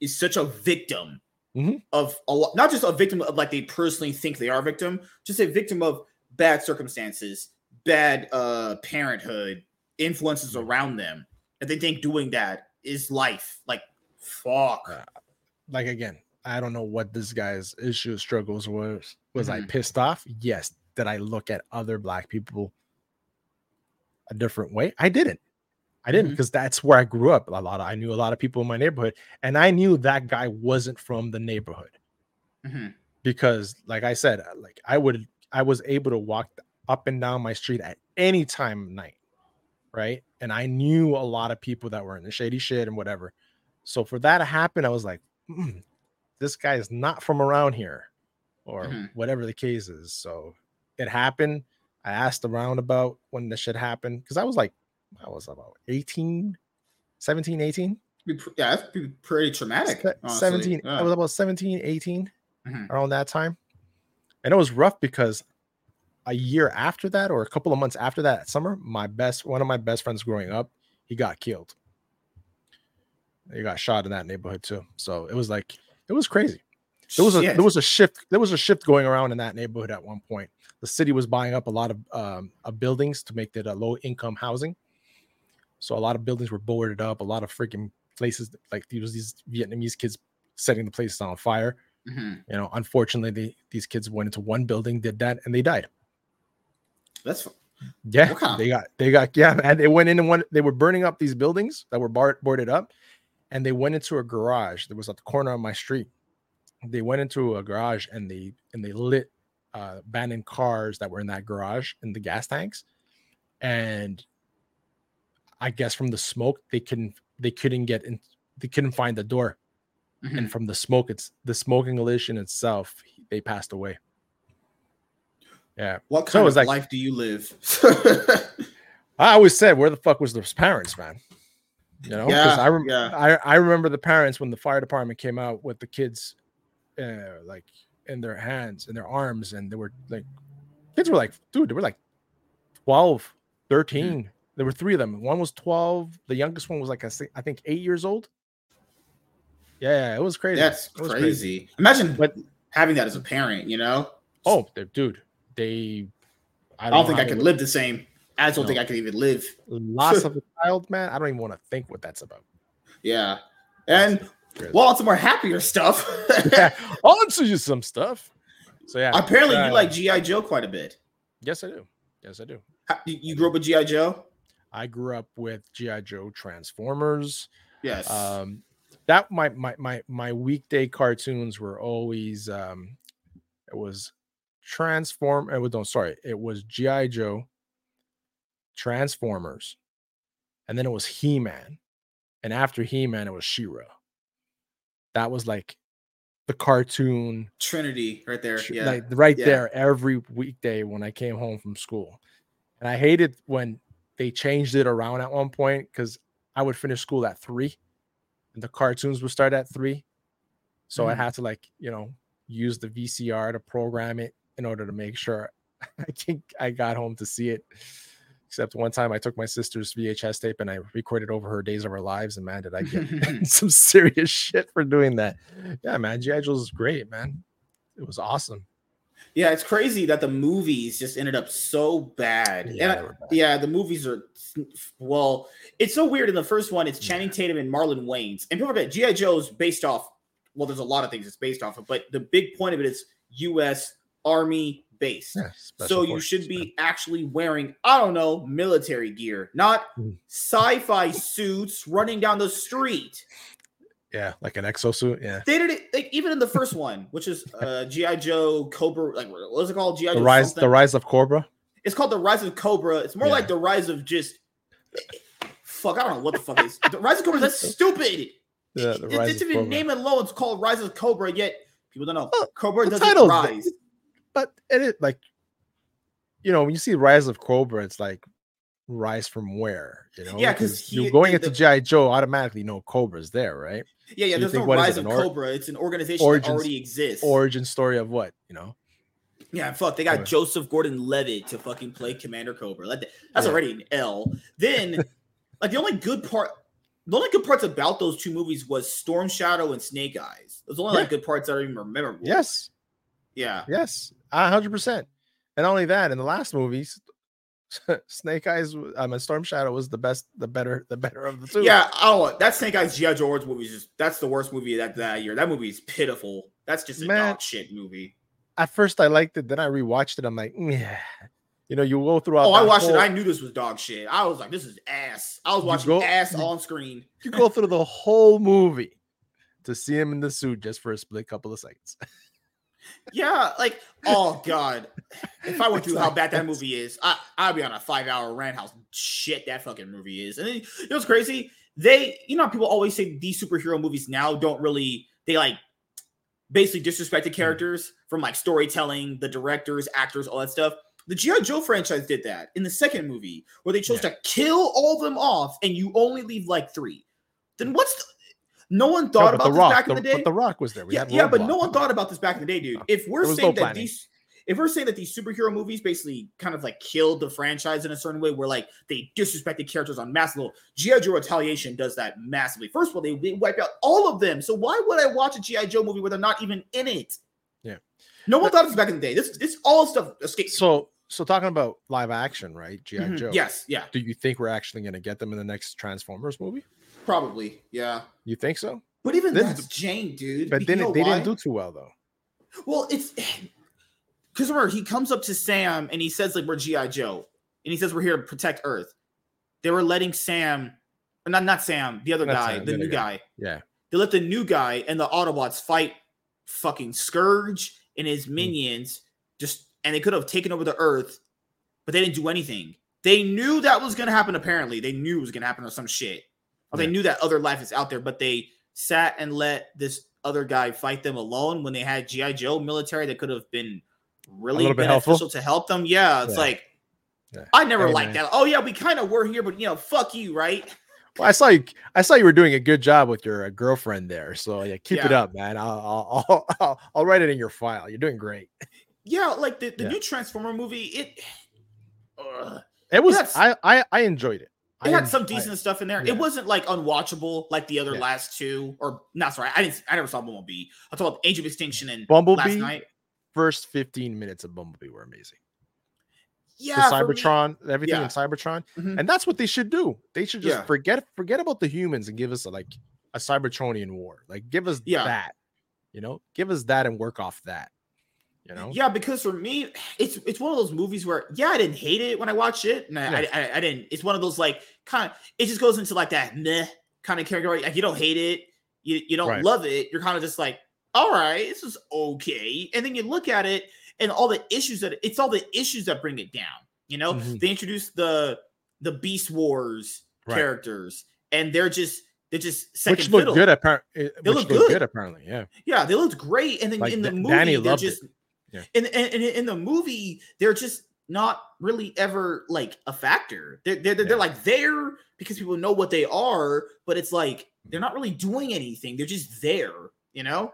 is such a victim Mhm. of a lot, not just a victim of like they personally think they are a victim, just a victim of bad circumstances, bad uh parenthood, influences Mm-hmm. around them, and they think doing that is life. Like, fuck. Yeah. Like again, I don't know what this guy's issue struggles was. Was I Mhm. pissed off? Yes. Did I look at other black people a different way? I didn't. I didn't because that's where I grew up. A lot of, I knew a lot of people in my neighborhood, and I knew that guy wasn't from the neighborhood. Mhm. because like i said uh, like i would i was able to walk up and down my street at any time of night right and i knew a lot of people that were in the shady shit and whatever so for that to happen i was like "Mm, this guy is not from around here or Mhm. whatever the case is so it happened i asked around about when this shit happened because i was like i was about 18 17 18 yeah, that's pretty traumatic. Honestly. 17, yeah. I was about 17, 18 mm-hmm. around that time. And it was rough because a year after that, or a couple of months after that summer, my best one of my best friends growing up, he got killed. He got shot in that neighborhood too. So it was like it was crazy. There was a Shit. there was a shift. There was a shift going around in that neighborhood at one point. The city was buying up a lot of um, of buildings to make it a low income housing. So a lot of buildings were boarded up. A lot of freaking places like these these Vietnamese kids setting the places on fire. Mm-hmm. You know, unfortunately, they, these kids went into one building, did that, and they died. That's yeah. They got they got yeah, man. They went in and one. They were burning up these buildings that were bar- boarded up, and they went into a garage that was at the corner of my street. They went into a garage and they and they lit uh, abandoned cars that were in that garage in the gas tanks, and I guess from the smoke they couldn't they couldn't get in they couldn't find the door, mm-hmm. and from the smoke it's the smoking illusion itself they passed away. Yeah. What kind so of like, life do you live? I always said, where the fuck was those parents, man? You know, yeah, I, rem- yeah. I I remember the parents when the fire department came out with the kids, uh, like in their hands and their arms, and they were like, kids were like, dude, they were like 12, 13. There were three of them. One was 12. The youngest one was like, I think, eight years old. Yeah, it was crazy. That's was crazy. crazy. Imagine but having that as a parent, you know? Oh, dude, they. I don't, I don't think I could live the same. I don't no. think I could even live. Loss of a child, man. I don't even want to think what that's about. Yeah, and well, on some more happier stuff. yeah, I'll answer you some stuff. So yeah, apparently uh, you like GI Joe quite a bit. Yes, I do. Yes, I do. You grew up with GI Joe. I grew up with GI Joe Transformers. Yes. Um, that my my my my weekday cartoons were always um, it was Transform. It was no, sorry, it was GI Joe, Transformers, and then it was He Man, and after He Man, it was She-Ra. That was like the cartoon Trinity right there. Yeah, like right yeah. there every weekday when I came home from school, and I hated when they changed it around at one point because I would finish school at three, and the cartoons would start at three. So mm. I had to like you know use the VCR to program it in order to make sure I think I got home to see it. Except one time I took my sister's VHS tape and I recorded over her days of our lives, and man, did I get some serious shit for doing that. Yeah, man, G.I. Joe is great, man. It was awesome. Yeah, it's crazy that the movies just ended up so bad. Yeah, bad. yeah, the movies are well, it's so weird. In the first one, it's Channing Tatum and Marlon Wayans, and people forget GI Joe's based off. Well, there's a lot of things it's based off of, but the big point of it is U.S army base. Yeah, so you should be actually wearing, I don't know, military gear, not mm. sci-fi suits running down the street. Yeah, like an exosuit. Yeah, they did it like, even in the first one, which is uh GI Joe Cobra. Like what is it called? GI the rise, something. the rise of Cobra. It's called the rise of Cobra. It's more yeah. like the rise of just fuck. I don't know what the fuck is the rise of Cobra. That's stupid. Yeah, the rise it's even name it low. It's called Rise of Cobra. Yet people don't know Cobra doesn't rise but it like you know when you see Rise of Cobra, it's like rise from where you know yeah because you're going the, into GI Joe automatically know Cobra's there right yeah yeah so there's no rise of or- Cobra. It's an organization origins, that already exists. origin story of what you know? Yeah fuck they got Joseph Gordon-Levitt to fucking play Commander Cobra. That's yeah. already an L. Then like the only good part the only good parts about those two movies was Storm Shadow and Snake Eyes. Those are the only yeah. like good parts that I even remember yes. Yeah. Yes. Hundred percent. And not only that, in the last movies, Snake Eyes, I mean Storm Shadow was the best, the better, the better of the two. Yeah, oh, that Snake Eyes G.I. Joe movie is just that's the worst movie that that year. That movie is pitiful. That's just a Man, dog shit movie. At first, I liked it. Then I rewatched it. I'm like, yeah. You know, you go through. Oh, I watched whole... it. I knew this was dog shit. I was like, this is ass. I was watching go, ass you, on screen. You go through the whole movie to see him in the suit just for a split couple of seconds. Yeah, like oh god, if I went through how bad that movie is, I I'd be on a five hour rant how shit that fucking movie is. And it, know what's crazy? They, you know, people always say these superhero movies now don't really they like basically disrespected hmm. characters from like storytelling, the directors, actors, all that stuff. The G.I. Joe franchise did that in the second movie, where they chose yeah. to kill all of them off and you only leave like three. Then what's the, No one thought but about the this Rock, back in the, the day. but the Rock was there. We yeah, had yeah, but no one thought about this back in the day, dude. No. If we're was no saying that planning. these, if we're saying that these superhero movies basically kind of like killed the franchise in a certain way, where like they disrespected characters on massive level, GI Joe Retaliation does that massively. First of all, they, they wipe out all of them. So why would I watch a GI Joe movie where they're not even in it? Yeah. no one thought of this back in the day. This this all stuff escaped. So, so talking about live action, right? GI Mhm. Joe. Yes, yeah, Do you think we're actually going to get them in the next Transformers movie? Probably, yeah. You think so? But even This- that's Jane, dude. But then they why? didn't do too well though. Well, it's because remember he comes up to Sam and he says like we're GI Joe, and he says we're here to protect Earth. They were letting Sam, not not Sam, the other Not guy, Sam, the the new guy. guy. Yeah. They let the new guy and the Autobots fight fucking Scourge and his Hmm. minions. Just and they could have taken over the Earth, but they didn't do anything. They knew that was gonna happen. Apparently, they knew it was gonna happen or some shit. Or they knew that other life is out there, but they sat and let this other guy fight them alone when they had GI Joe military that could have been really beneficial helpful. to help them. Yeah, it's Yeah. like Yeah. I never liked that. Oh yeah, we kind of were here, but you know, fuck you, right? Well, I saw you. I saw you were doing a good job with your uh, girlfriend there. So yeah, keep it up, man. I'll, I'll, I'll, I'll, write it in your file. You're doing great. Yeah, like the, the Yeah. new Transformer movie, it Ugh. It was. I, I, I enjoyed it. It I had some I- decent stuff in there. yeah. It wasn't like unwatchable like the other Yeah. last two, or not sorry, I didn't I never saw Bumblebee. I saw Age of Extinction and Bumblebee last night. First 15 minutes of Bumblebee were amazing. Yeah, the for me- Cybertron, everything yeah. in Cybertron, Mhm. and that's what they should do. They should just forget forget about the humans and give us a, like a Cybertronian war. Like give us that, you know, give us that and work off that. You know, Yeah, because for me, it's it's one of those movies where yeah, I didn't hate it when I watched it, and I, Yeah. I, I didn't. It's one of those like kind of it just goes into like that meh kind of category. Like you don't hate it, you you don't Right. love it. You're kind of just like, all right, this is okay, and then you look at it and all the issues that it's all the issues that bring it down. You know, Mhm. they introduced the the Beast Wars Right. characters, and they're just they're just second which looked fiddle. good apparently. Which look looked good. good apparently. Yeah, Yeah, they looked great, and then Like, in the movie, Danny they're loved it. Just Yeah. in, in the movie, they're just not really ever like a factor. They're they're, they're, Yeah. like there because people know what they are, but it's like they're not really doing anything. They're just there, you know.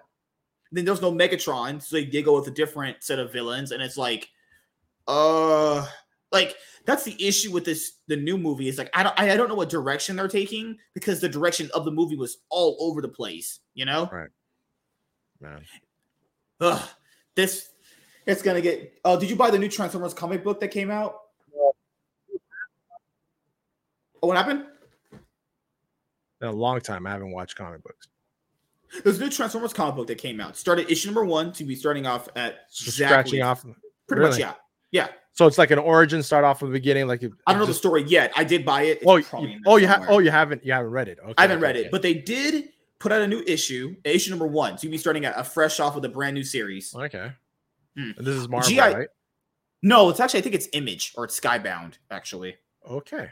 Then there's no Megatron, so they did go with a different set of villains, and it's like, uh, like that's the issue with this the new movie. Is like I don't I I don't know what direction they're taking because the direction of the movie was all over the place, you know. Right. Man. Ugh, this it's gonna get. Oh, did you buy the new Transformers comic book that came out? Oh, what happened? In a long time, I haven't watched comic books. There's a new Transformers comic book that came out. Started issue number one to be starting off at So exactly, Scratching off. Pretty much, yeah, yeah. So it's like an origin. Start off from the beginning. Like it- I don't know the story yet. I did buy it. It's Oh, you, oh, you have. Oh, you haven't. You haven't read it. Okay, I haven't okay, read it, okay. but they did put out a new issue, issue number one. So you'll be starting a, a fresh off with a brand new series. okay. And this is Marvel, GI right? No, it's actually I think it's Image or it's Skybound actually. Okay.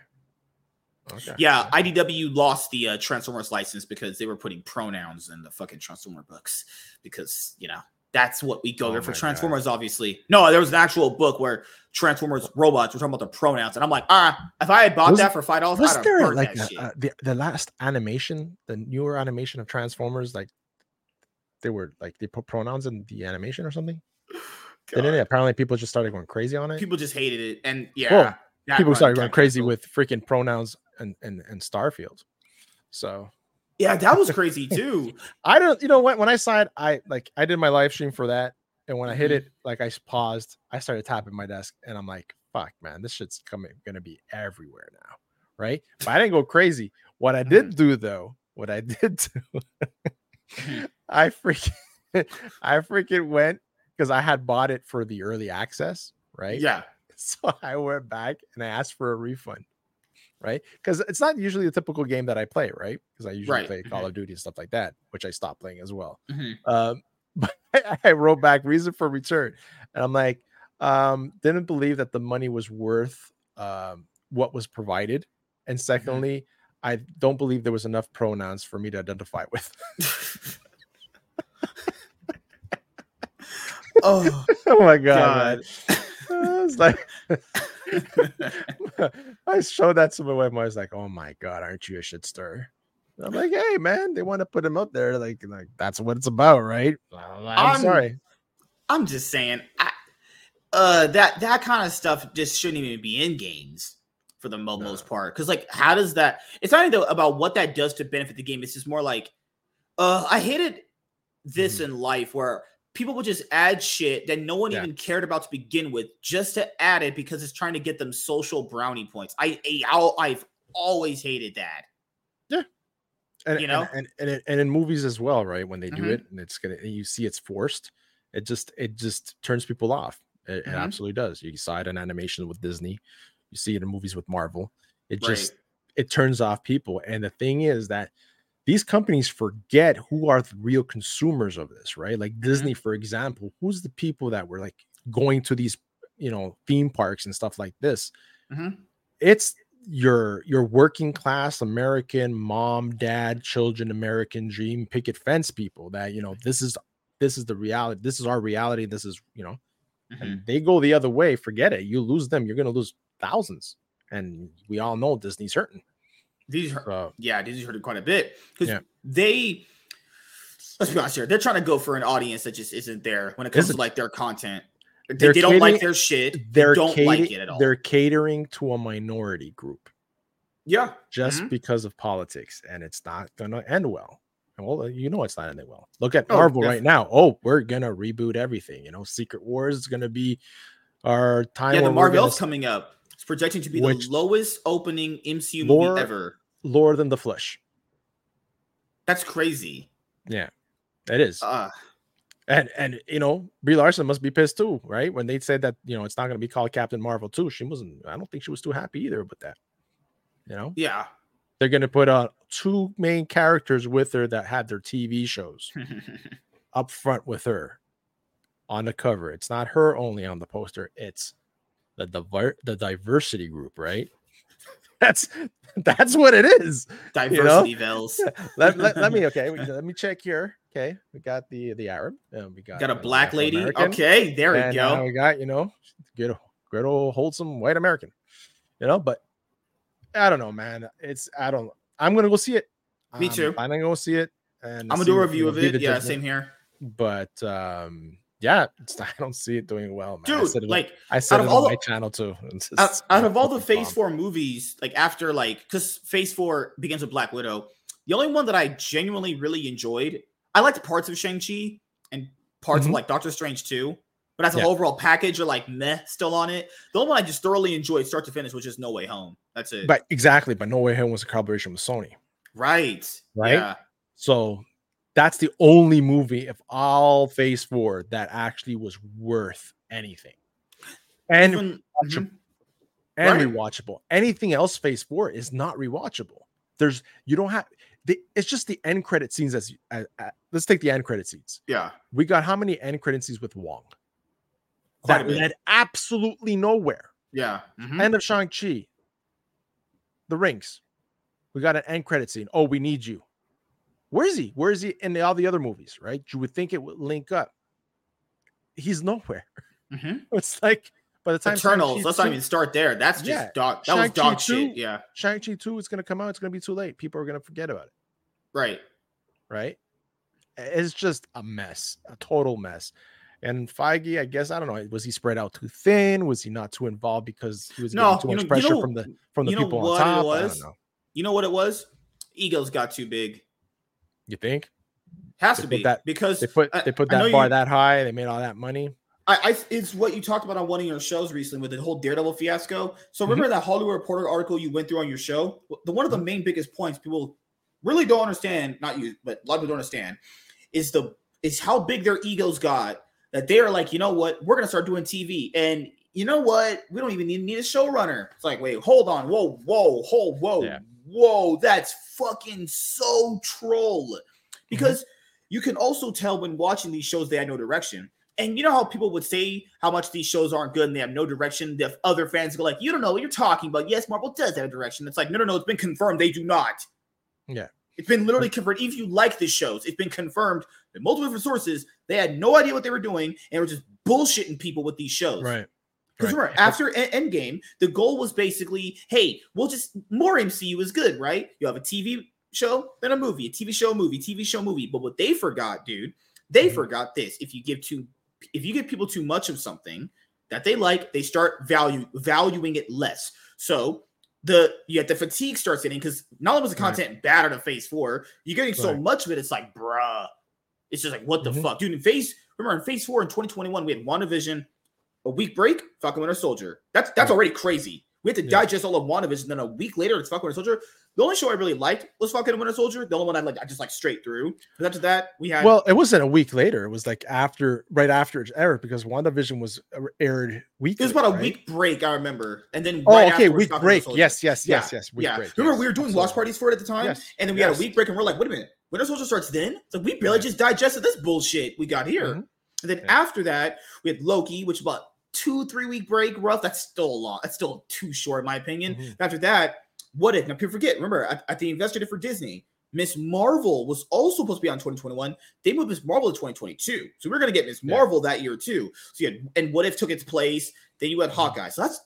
Okay. Yeah, IDW lost the uh, Transformers license because they were putting pronouns in the fucking Transformer books because you know that's what we go Oh there for my God. Transformers. Obviously, no, there was an actual book where Transformers robots were talking about the pronouns, and I'm like, ah, if I had bought Was- that for five dollars, I'd Was have there like a, uh, the the last animation, the newer animation of Transformers, like they were like they put pronouns in the animation or something? God. it? Apparently, people just started going crazy on it. People just hated it, and yeah, Well, people started going crazy canceled. with freaking pronouns and and and Starfield. So Yeah, that was crazy too. I don't, you know what? When I saw it, I like I did my live stream for that, and when I hit Mhm. it, like I paused, I started tapping my desk, and I'm like, "Fuck, man, this shit's coming, gonna be everywhere now, right?" But I didn't go crazy. What I Mm-hmm. did do though, what I did do, Mhm. I freaking, I freaking went because I had bought it for the early access, right? yeah, So I went back and I asked for a refund, right? Because it's not usually the typical game that I play, right? Because I usually Right, play Call mhm. of Duty and stuff like that, which I stopped playing as well. Mhm. Um, but I, I wrote back reason for return, and I'm like, um, didn't believe that the money was worth um, what was provided, and Mm-hmm. secondly, I don't believe there was enough pronouns for me to identify with. oh oh my god! god. I was like, I showed that to my wife. and I was like, "Oh my god, aren't you a shit stir?" I'm like, hey man, they want to put him up there, like, like that's what it's about, right? I'm, I'm- sorry. I'm just saying, I, uh, that that kind of stuff just shouldn't even be in games for the mo- No. most part. Because like, how does that? It's not even about what that does to benefit the game. It's just more like, uh, I hated this Mhm. in life where people would just add shit that no one Yeah. even cared about to begin with, just to add it because it's trying to get them social brownie points. I, I I've always hated that. Yeah. And, you know? and and, and, in movies as well, right? When they do Mhm. it and it's gonna, you see it's forced. It just it just turns people off. It, it Mhm. absolutely does. You saw it in animation with Disney. You see it in movies with Marvel. It Right. just it turns off people. And the thing is that these companies forget who are the real consumers of this, right? Like Mm-hmm. Disney, for example, who's the people that were like going to these, you know, theme parks and stuff like this? Mhm. It's your your working class American mom, dad, children, American dream picket fence people that you know this is this is the reality. This is our reality. This is you know, Mhm. and they go the other way. Forget it. You lose them, you're gonna lose thousands. And we all know Disney's hurting. These hurt, So yeah, Disney hurt it quite a bit because Yeah. they. Let's be honest here. They're trying to go for an audience that just isn't there when it comes Isn't. to like their content. They, They're don't like their shit. They they're don't cater- like it at all. They're catering to a minority group Yeah, just Mhm. because of politics, and it's not gonna end well. And well, you know it's not ending well. Look at Oh, Marvel right now. Oh, we're gonna reboot everything. You know, Secret Wars is gonna be our time. yeah. The Marvel's gonna coming up. It's projected to be Which- the lowest opening MCU movie ever. Lower than the Flash. That's crazy. Yeah, it is. Uh, and and you know, Brie Larson must be pissed too, right? When they said that you know it's not gonna be called Captain Marvel too, she wasn't. I don't think she was too happy either with that. You know, yeah. they're gonna put uh two main characters with her that had their TV shows up front with her on the cover. It's not her only on the poster. It's the diver- the diversity group, right? That's that's what it is. Diversity Vels. Let, let, let me okay. Let me check here. Okay, we got the the Arab. And we got Got a black lady. Okay, there we and now go. we got you know good good old wholesome white American. You know, but I don't know, man. It's I don't. I'm gonna go see it. Me too. I'm gonna go see it. And I'm gonna do a review of it. Yeah, judgment. same here, But um, yeah, I don't see it doing well, man. I said dude. it, Like I said it all on my channel too. Out, out of all the phase bomb. four movies like after like because phase four begins with black widow the only one that i genuinely really enjoyed i liked parts of shang-chi and parts Mhm. of like doctor strange too but as an Yeah. overall package are like meh still on it the only one i just thoroughly enjoyed start to finish was just no way home that's it But exactly, but No Way Home was a collaboration with Sony. right Right? yeah So that's the only movie of all phase four that actually was worth anything. And Even- watchable. mhm. and Right. rewatchable. Anything else phase four is not rewatchable. There's you don't have the it's just the end credit scenes as, as, as- let's take the end credit scenes. yeah We got how many end credit scenes with Wong? Quite that led absolutely nowhere. yeah mhm. End of Shang-Chi. The rings. We got an end credit scene. Oh, we need you. Where is he? Where is he in all the other movies? Right? You would think it would link up. He's nowhere. Mhm. It's like by the time eternals Shang-Chi let's not even start there that's just Yeah. dog that was Shang-Chi dog shit yeah Shang-Chi 2 is going to come out. It's going to be too late. People are going to forget about it. right Right? It's just a mess, a total mess. And Feige, I guess, I don't know. Was he spread out too thin? Was he not too involved because he was No, getting too much know- you pressure know- from the from the you people on top? I don't know. you know what it was egos got too big You think has They to be that- because they put I- they put that bar you- that high? They made all that money. I, I it's what you talked about on one of your shows recently with the whole Daredevil fiasco. So remember Mm-hmm. that Hollywood Reporter article you went through on your show? The one of the main biggest points people really don't understand, not you, but a lot of people don't understand, is the is how big their egos got that they are like, you know what, we're gonna start doing TV, and you know what, we don't even need, need a showrunner. It's like, wait, hold on, whoa, whoa, hold, whoa, Yeah. Whoa, that's fucking so troll. Mm-hmm. Because you can also tell when watching these shows they had no direction. And you know how people would say how much these shows aren't good and they have no direction. The other fans go like, "You don't know what you're talking about." Yes, Marvel does have a direction. It's like, no, no, no. It's been confirmed they do not. Yeah. it's been literally confirmed. If you like the shows, it's been confirmed that multiple different sources they had no idea what they were doing and were just bullshitting people with these shows. Right. Because Right. remember, after Endgame, the goal was basically, hey, we'll just more MCU is good, right? You have a TV show, then a movie, a TV show, a movie, TV show, movie. But what they forgot, dude, they Mhm. forgot this. If you give too, if you give people too much of something that they like, they start value valuing it less. So the get the fatigue starts hitting because not only was the Right. content bad out of phase four, you're getting so much of it, it's like, bruh. It's just like, what the Mhm. fuck? Dude, in phase, remember in phase four in 2021, we had WandaVision, a week break, Falcon Winter Soldier. That's that's already crazy. We had to Yeah. digest all of WandaVision, then a week later, it's Falcon Winter Soldier. The only show I really liked was Falcon and Winter Soldier. The only one I like, I just like straight through. But after that, we had Well, it wasn't a week later. It was like after, right after it aired, because WandaVision was uh, aired week. it was about a week break, I remember. And then Oh, okay, afterwards, week Falcon break. Yes, yes, Yeah, yes, yes. Week yeah. break. Remember, yes, we were doing watch parties for it at the time, Yes, and then we had a week break, and we're like, wait a minute, Winter Soldier starts then? It's like we barely Right. just digested this bullshit we got here. Mhm. And then after that, we had Loki, which about two, three week break, rough. That's still a lot. That's still too short, in my opinion. Mhm. After that, what if now people forget? Remember, at, at the investor day for Disney, Miss Marvel was also supposed to be on 2021. They moved Miss Marvel to 2022. So we're gonna get Miss Yeah. Marvel that year too. So you had and what if took its place? Then you had Mhm. Hawkeye. So that's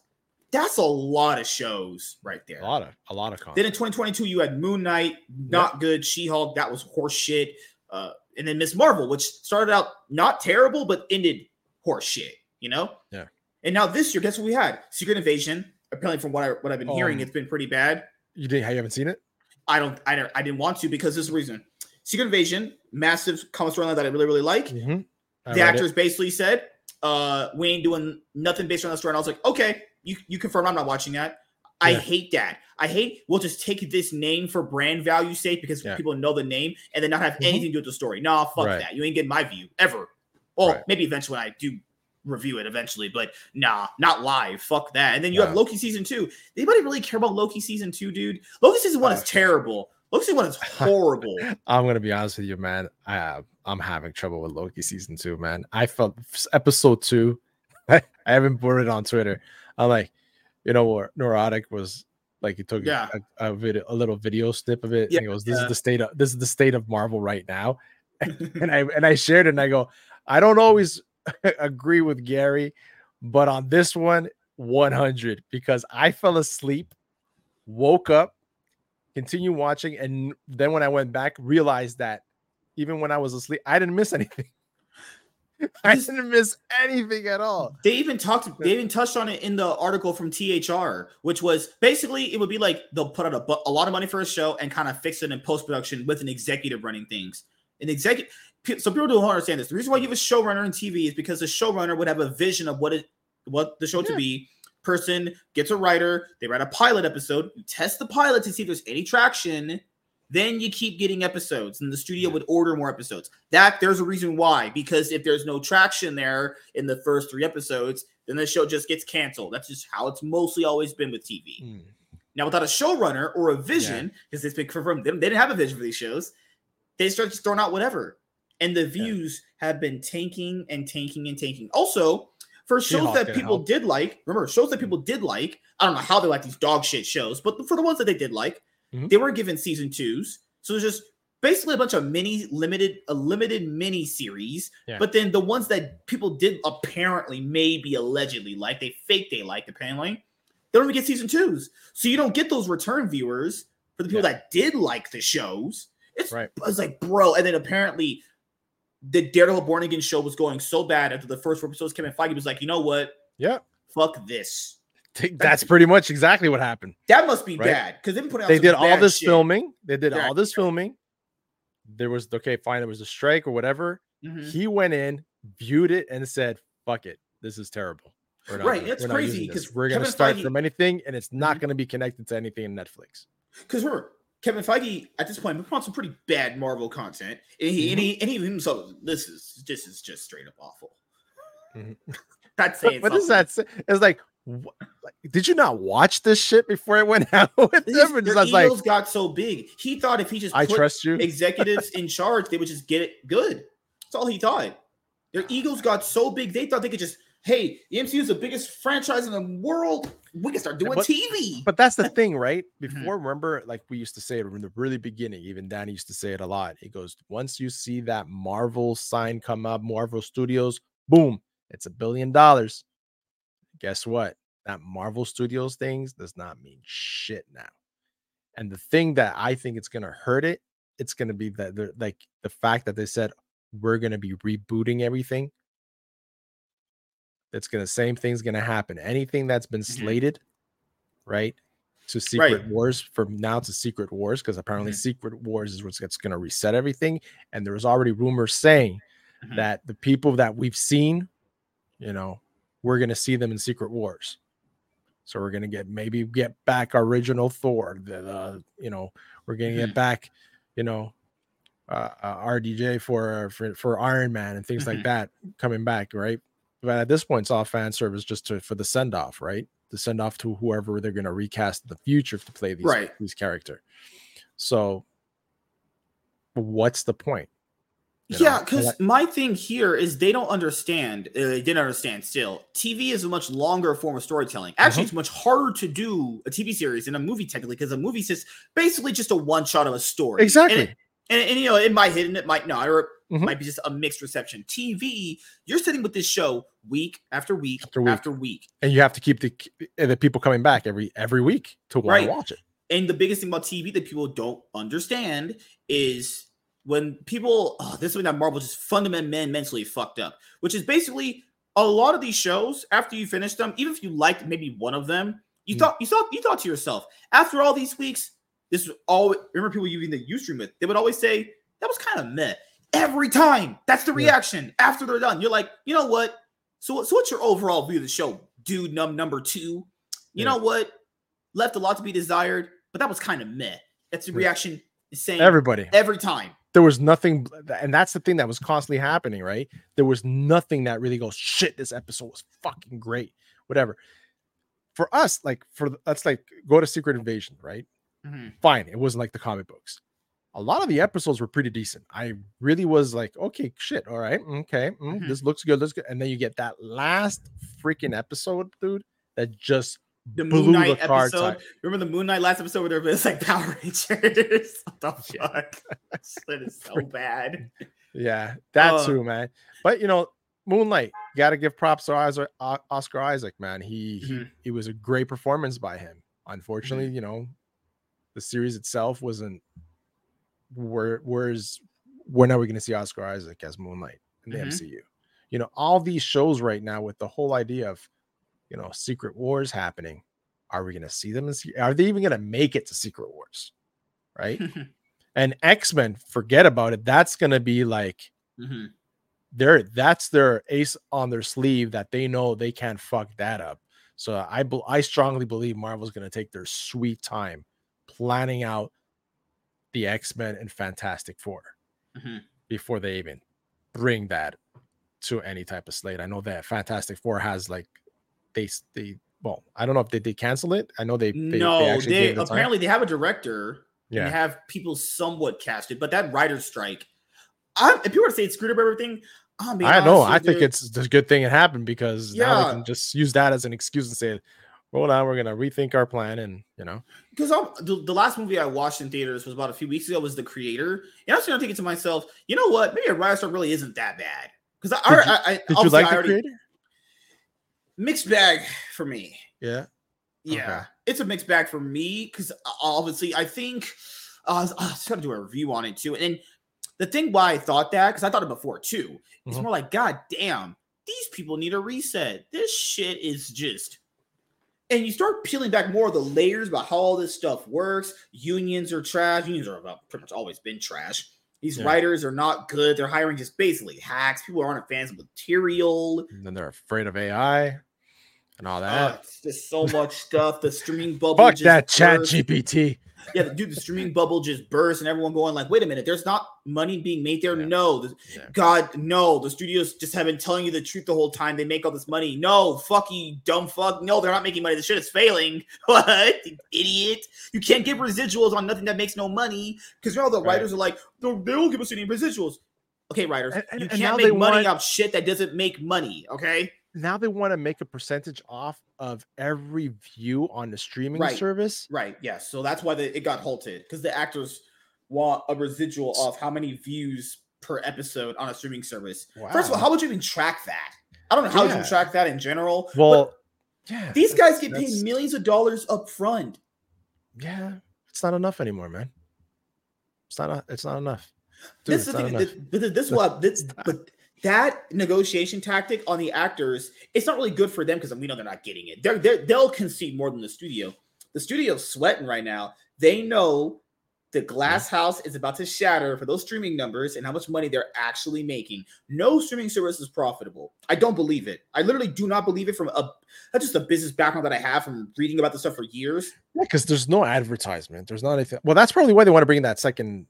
that's a lot of shows right there. A lot of a lot of Then in 2022, you had Moon Knight, not good. She Hulk, that was horse shit. Uh, and then Miss Marvel, which started out not terrible, but ended horse shit, you know? Yeah. And now this year, guess what we had? Secret Invasion. Apparently, from what I what I've been hearing, Um, it's been pretty bad. You didn't? How you haven't seen it? I don't I don't I didn't want to because this is reason. Secret Invasion, massive comic storyline that I really, really like. Mhm. The actors it. basically said, uh, we ain't doing nothing based on that story. And I was like, okay, you, you confirm I'm not watching that. I Yeah. hate that. I hate we'll just take this name for brand value sake because Yeah. people know the name and then not have Mhm. anything to do with the story. Nah, fuck Right. that. You ain't getting my view ever. Well, Right. maybe eventually when I do review it eventually, but nah, not live. Fuck that. And then you have Loki season two. Anybody really care about Loki season two, dude? Loki season one is Uh, terrible. Loki season one is horrible. I'm gonna be honest with you, man. I have, I'm having trouble with Loki season two, man. I felt episode two. I, I haven't put it on Twitter. I'm like, you know what? Nerdrotic was like he took Yeah. a, a video, a little video snip of it. Yeah, and he goes, "This yeah. is the state of this is the state of Marvel right now." and I and I shared it, and I go, I don't always agree with Gary, but on this one, 100 because I fell asleep, woke up, continued watching, and then when I went back, realized that even when I was asleep, I didn't miss anything. I didn't miss anything at all. They even talked. They even touched on it in the article from THR, which was basically it would be like they'll put out a, a lot of money for a show and kind of fix it in post production with an executive running things. An executive. So people don't understand this. The reason why you have a showrunner in TV is because the showrunner would have a vision of what it, what the show to be. Person gets a writer. They write a pilot episode. You test the pilot to see if there's any traction. Then you keep getting episodes, and the studio would order more episodes. That there's a reason why, because if there's no traction there in the first three episodes, then the show just gets canceled. That's just how it's mostly always been with TV. Hmm. Now, without a showrunner or a vision, because it's been confirmed, they, they didn't have a vision for these shows. They start just throwing out whatever, and the views have been tanking and tanking and tanking. Also, for shows that people help. did like, remember shows that people did like. I don't know how they like these dog shit shows, but for the ones that they did like, Mhm. they were given season twos. So there's just basically a bunch of mini limited, a limited mini series. Yeah. But then the ones that people did apparently, maybe allegedly like, they fake they liked apparently, they don't even get season twos. So you don't get those return viewers for the people that did like the shows. It's, Right. it's like, bro. And then apparently the Daredevil Born Again show was going so bad after the first four episodes. Kevin Feige was like, you know what? Yeah, Fuck this. that's pretty much exactly what happened. That must be Right. bad because they've been putting out They did all this shit. filming. They did Yeah. all this filming. There was okay, fine. There was a strike or whatever. Mhm. He went in, viewed it, and said, "Fuck it, this is terrible." We're Right, it's not crazy using this. 'cause we're gonna start Feige- from anything, and it's not Mhm. gonna be connected to anything in Netflix. Because remember, Kevin Feige at this point we put on some pretty bad Marvel content, and he, and, he and he even himself, this is this is just straight up awful. Mhm. That's What, saying what does that say? It's like, wh- like, did you not watch this shit before it went out with them? And their I was like, egos got so big. He thought if he just I put trust you. executives in charge, they would just get it good. That's all he thought. Their egos got so big, they thought they could just, hey, the MCU is the biggest franchise in the world. We can start doing But- TV. But that's the thing, right? Mm-hmm. Before, remember, like we used to say it in the really beginning, even Danny used to say it a lot. He goes, once you see that Marvel sign come up, Marvel Studios, boom, it's a billion dollars. Guess what? That Marvel Studios things does not mean shit now. And the thing that I think it's gonna hurt it, it's gonna be that the like the fact that they said we're gonna be rebooting everything. That's gonna same thing's gonna happen. Anything that's been Mhm. slated, right? To Secret Right. Wars from now to Secret Wars, because apparently Mhm. Secret Wars is what's gonna reset everything. And there was already rumors saying Mhm. that the people that we've seen, you know, we're gonna see them in Secret Wars. So we're gonna get maybe get back original Thor. The, you know we're gonna get back, you know, uh, uh, RDJ for for for Iron Man and things Mhm. like that coming back, right? But at this point, it's all fan service just to for the send off, right? To send off to whoever they're gonna recast in the future to play these Right. these character. So, what's the point? You yeah, because my thing here is they don't understand. Uh, they didn't understand still. TV is a much longer form of storytelling. Actually, Mhm. it's much harder to do a TV series than a movie, technically, because a movie is basically just a one shot of a story. And exactly. it- And, and, you know, it might hit and it might not, or Mhm. might be just a mixed reception. TV, you're sitting with this show week after week After after week. week. and you have to keep the the people coming back every every week to want Right. to watch it. And the biggest thing about TV that people don't understand is when people, oh, this is when that Marvel just fundamentally mentally fucked up, which is basically a lot of these shows. After you finish them, even if you liked maybe one of them, you Mm. thought you thought you thought to yourself, after all these weeks, this was all. Remember people you even you stream with, they would always say that was kind of meh every time. That's the Yeah. reaction after they're done. You're like, you know what? So, so what's your overall view of the show, dude? Num number two. You Yeah. know what? Left a lot to be desired, but that was kind of meh. That's the reaction the same Everybody. every time. There was nothing, and that's the thing that was constantly happening, right? There was nothing that really goes, shit, this episode was fucking great, whatever. For us, like, for let's like go to Secret Invasion, right? Mm-hmm. Fine, it wasn't like the comic books. A lot of the episodes were pretty decent. I really was like, okay, shit, all right, okay, mm, Mhm. this looks good, looks good. And then you get that last freaking episode, dude, that just The blew Moon Knight episode. out. Remember the Moon Knight last episode where there was like Power Rangers? what the fuck? That is so bad. Yeah, that Uh, too, man. But you know, Moon Knight, you got to give props to Oscar Isaac, man. He, he Mhm. it was a great performance by him. Mm-hmm. Unfortunately, you know, the series itself wasn't. Where where's when are we going to see Oscar Isaac as Moon Knight in the Mhm. MCU? You know, all these shows right now with the whole idea of, you know, Secret Wars happening. Are we going to see them? In, are they even going to make it to Secret Wars? Right. and X Men, forget about it. That's going to be like Mhm. they're that's their ace on their sleeve that they know they can't fuck that up. So I I strongly believe Marvel's going to take their sweet time planning out the X-Men and Fantastic 4 Mhm. before they even bring that to any type of slate. I know that Fantastic 4 has like they they well, I don't know if they did cancel it. I know they, they no, they, it the time. apparently they have a director Yeah. and have people somewhat casted, but that writer's strike. I'm, if people were to say it screwed up everything, I'm I know. I think it's a good thing it happened because now Yeah. they can just use that as an excuse and say, "Well, now we're gonna rethink our plan," and you know, because the, the last movie I watched in theaters was about a few weeks ago. Was The Creator, and I was thinking to myself, you know what? Maybe a writer's strike really isn't that bad. Because I, Did you- I, I did you like I the creator? mixed bag for me. Yeah. Yeah, Okay. it's a mixed bag for me because obviously I think uh, I was gonna do a review on it too. And then the thing why I thought that because I thought it before too, it's Mhm. more like God damn, these people need a reset. This shit is just. And you start peeling back more of the layers about how all this stuff works. Unions are trash. Unions are about pretty much always been trash. These Yeah. writers are not good. They're hiring just basically hacks. People aren't fans of material. And then they're afraid of AI and all Uh, that. it's just so much stuff. The streaming bubble. Fuck that Chat. GPT. Yeah, the- dude, the streaming bubble just burst, and everyone going like, "Wait a minute, there's not money being made there." Yeah. No, the, Yeah. God, no, the studios just have been telling you the truth the whole time. They make all this money. No, fuck you, dumb fuck. No, they're not making money. The shit is failing. What, idiot? You can't give residuals on nothing that makes no money because you know the Right. writers are like, they they won't give us any residuals. Okay, writers, And- and- you can't make money want- off shit that doesn't make money. Okay, Now they want to make a percentage off of every view on the streaming Right. service. Right. Yes. So that's why the, it got halted because the actors want a residual of how many views per episode on a streaming service. Wow. First of all, how would you even track that? I don't know how Yeah. you track that in general. Well, yeah. these guys get paid millions of dollars up front. Yeah. It's not enough anymore, man. It's not. It's not enough. Dude, this is the thing. This, this, this what this, but that negotiation tactic on the actors, it's not really good for them because we know they're not getting it. They're, they're they'll concede more than the studio. The studio's sweating right now. They know the glass house is about to shatter for those streaming numbers and how much money they're actually making. No streaming service is profitable. I don't believe it. I literally do not believe it from a not just a business background that I have from reading about this stuff for years. Yeah, because there's no advertisement. There's not anything. Well, that's probably why they want to bring that second.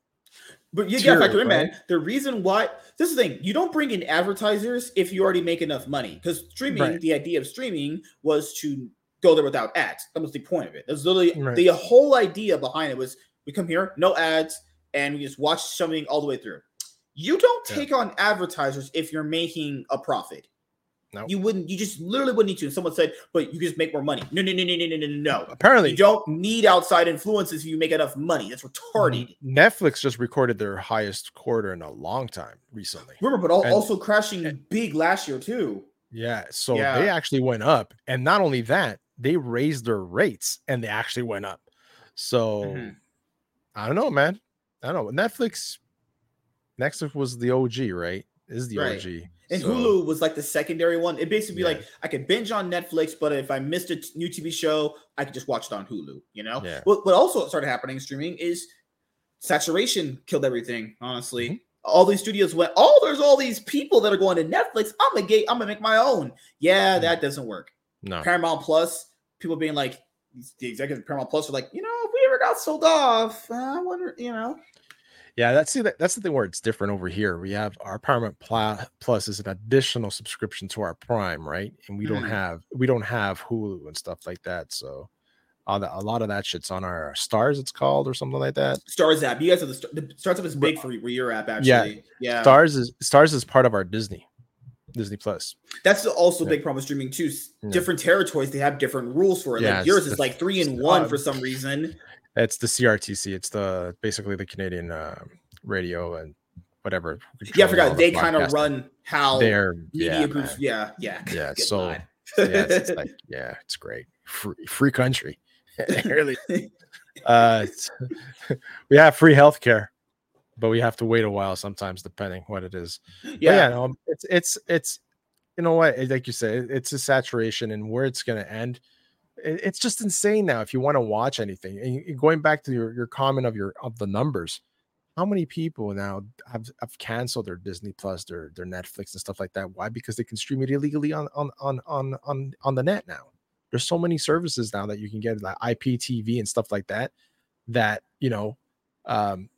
But you got to factor in, right? man. The reason why this is the thing, you don't bring in advertisers if you already make enough money. Because streaming, right. the idea of streaming was to go there without ads. That was the point of it. That's literally right. the whole idea behind it was we come here, no ads, and we just watch something all the way through. You don't take yeah. on advertisers if you're making a profit. No, you wouldn't. You just literally wouldn't need to. And someone said, "But you just make more money." No, no, no, no, no, no, no, no. Apparently, you don't need outside influences if you make enough money. That's retarded. Netflix just recorded their highest quarter in a long time recently. Remember, but and, also crashing and, big last year too. Yeah, so yeah. they actually went up, and not only that, they raised their rates, and they actually went up. So. Mm-hmm I don't know, man. I don't know. Netflix, Netflix was the OG, right? Is the right. OG. And so. Hulu was like the secondary one. It basically yeah. like I could binge on Netflix, but if I missed a new TV show, I could just watch it on Hulu. You know. Yeah. What, what also started happening streaming is saturation killed everything. Honestly, mm-hmm. all these studios went. Oh, there's all these people that are going to Netflix. I'm gonna get. I'm gonna make my own. Yeah, mm-hmm. that doesn't work. No. Paramount Plus. People being like, the executive Paramount Plus are like, you know, if we ever got sold off, I wonder, you know. Yeah, that's see that, that's the thing where it's different over here. We have our Paramount Plus is an additional subscription to our Prime, right? And we mm. don't have we don't have Hulu and stuff like that. So all the, a lot of that shit's on our Stars, it's called or something like that. Stars app. You guys have the, the Starz app is big for where your app actually. Yeah, yeah. Starz is Stars is part of our Disney. Disney Plus. That's also a big problem with streaming too. Yeah. Different territories they have different rules for it. Yeah, like yours is like three in one for some reason. It's the CRTC. It's the basically the Canadian uh, radio and whatever. Yeah, I forgot. They kind of run how their media yeah, groups. Man. Yeah, yeah, yeah. So yeah, it's, it's like yeah, it's great. Free, free country. really. uh, we have free healthcare but we have to wait a while sometimes, depending what it is. Yeah, yeah, no, it's it's it's you know what, like you said, it's a saturation, and where it's going to end, it's just insane now. If you want to watch anything, and going back to your your comment of your of the numbers, how many people now have, have canceled their Disney Plus, their their Netflix and stuff like that? Why? Because they can stream it illegally on on on on on, on the net now. There's so many services now that you can get like IPTV and stuff like that. That you know, um,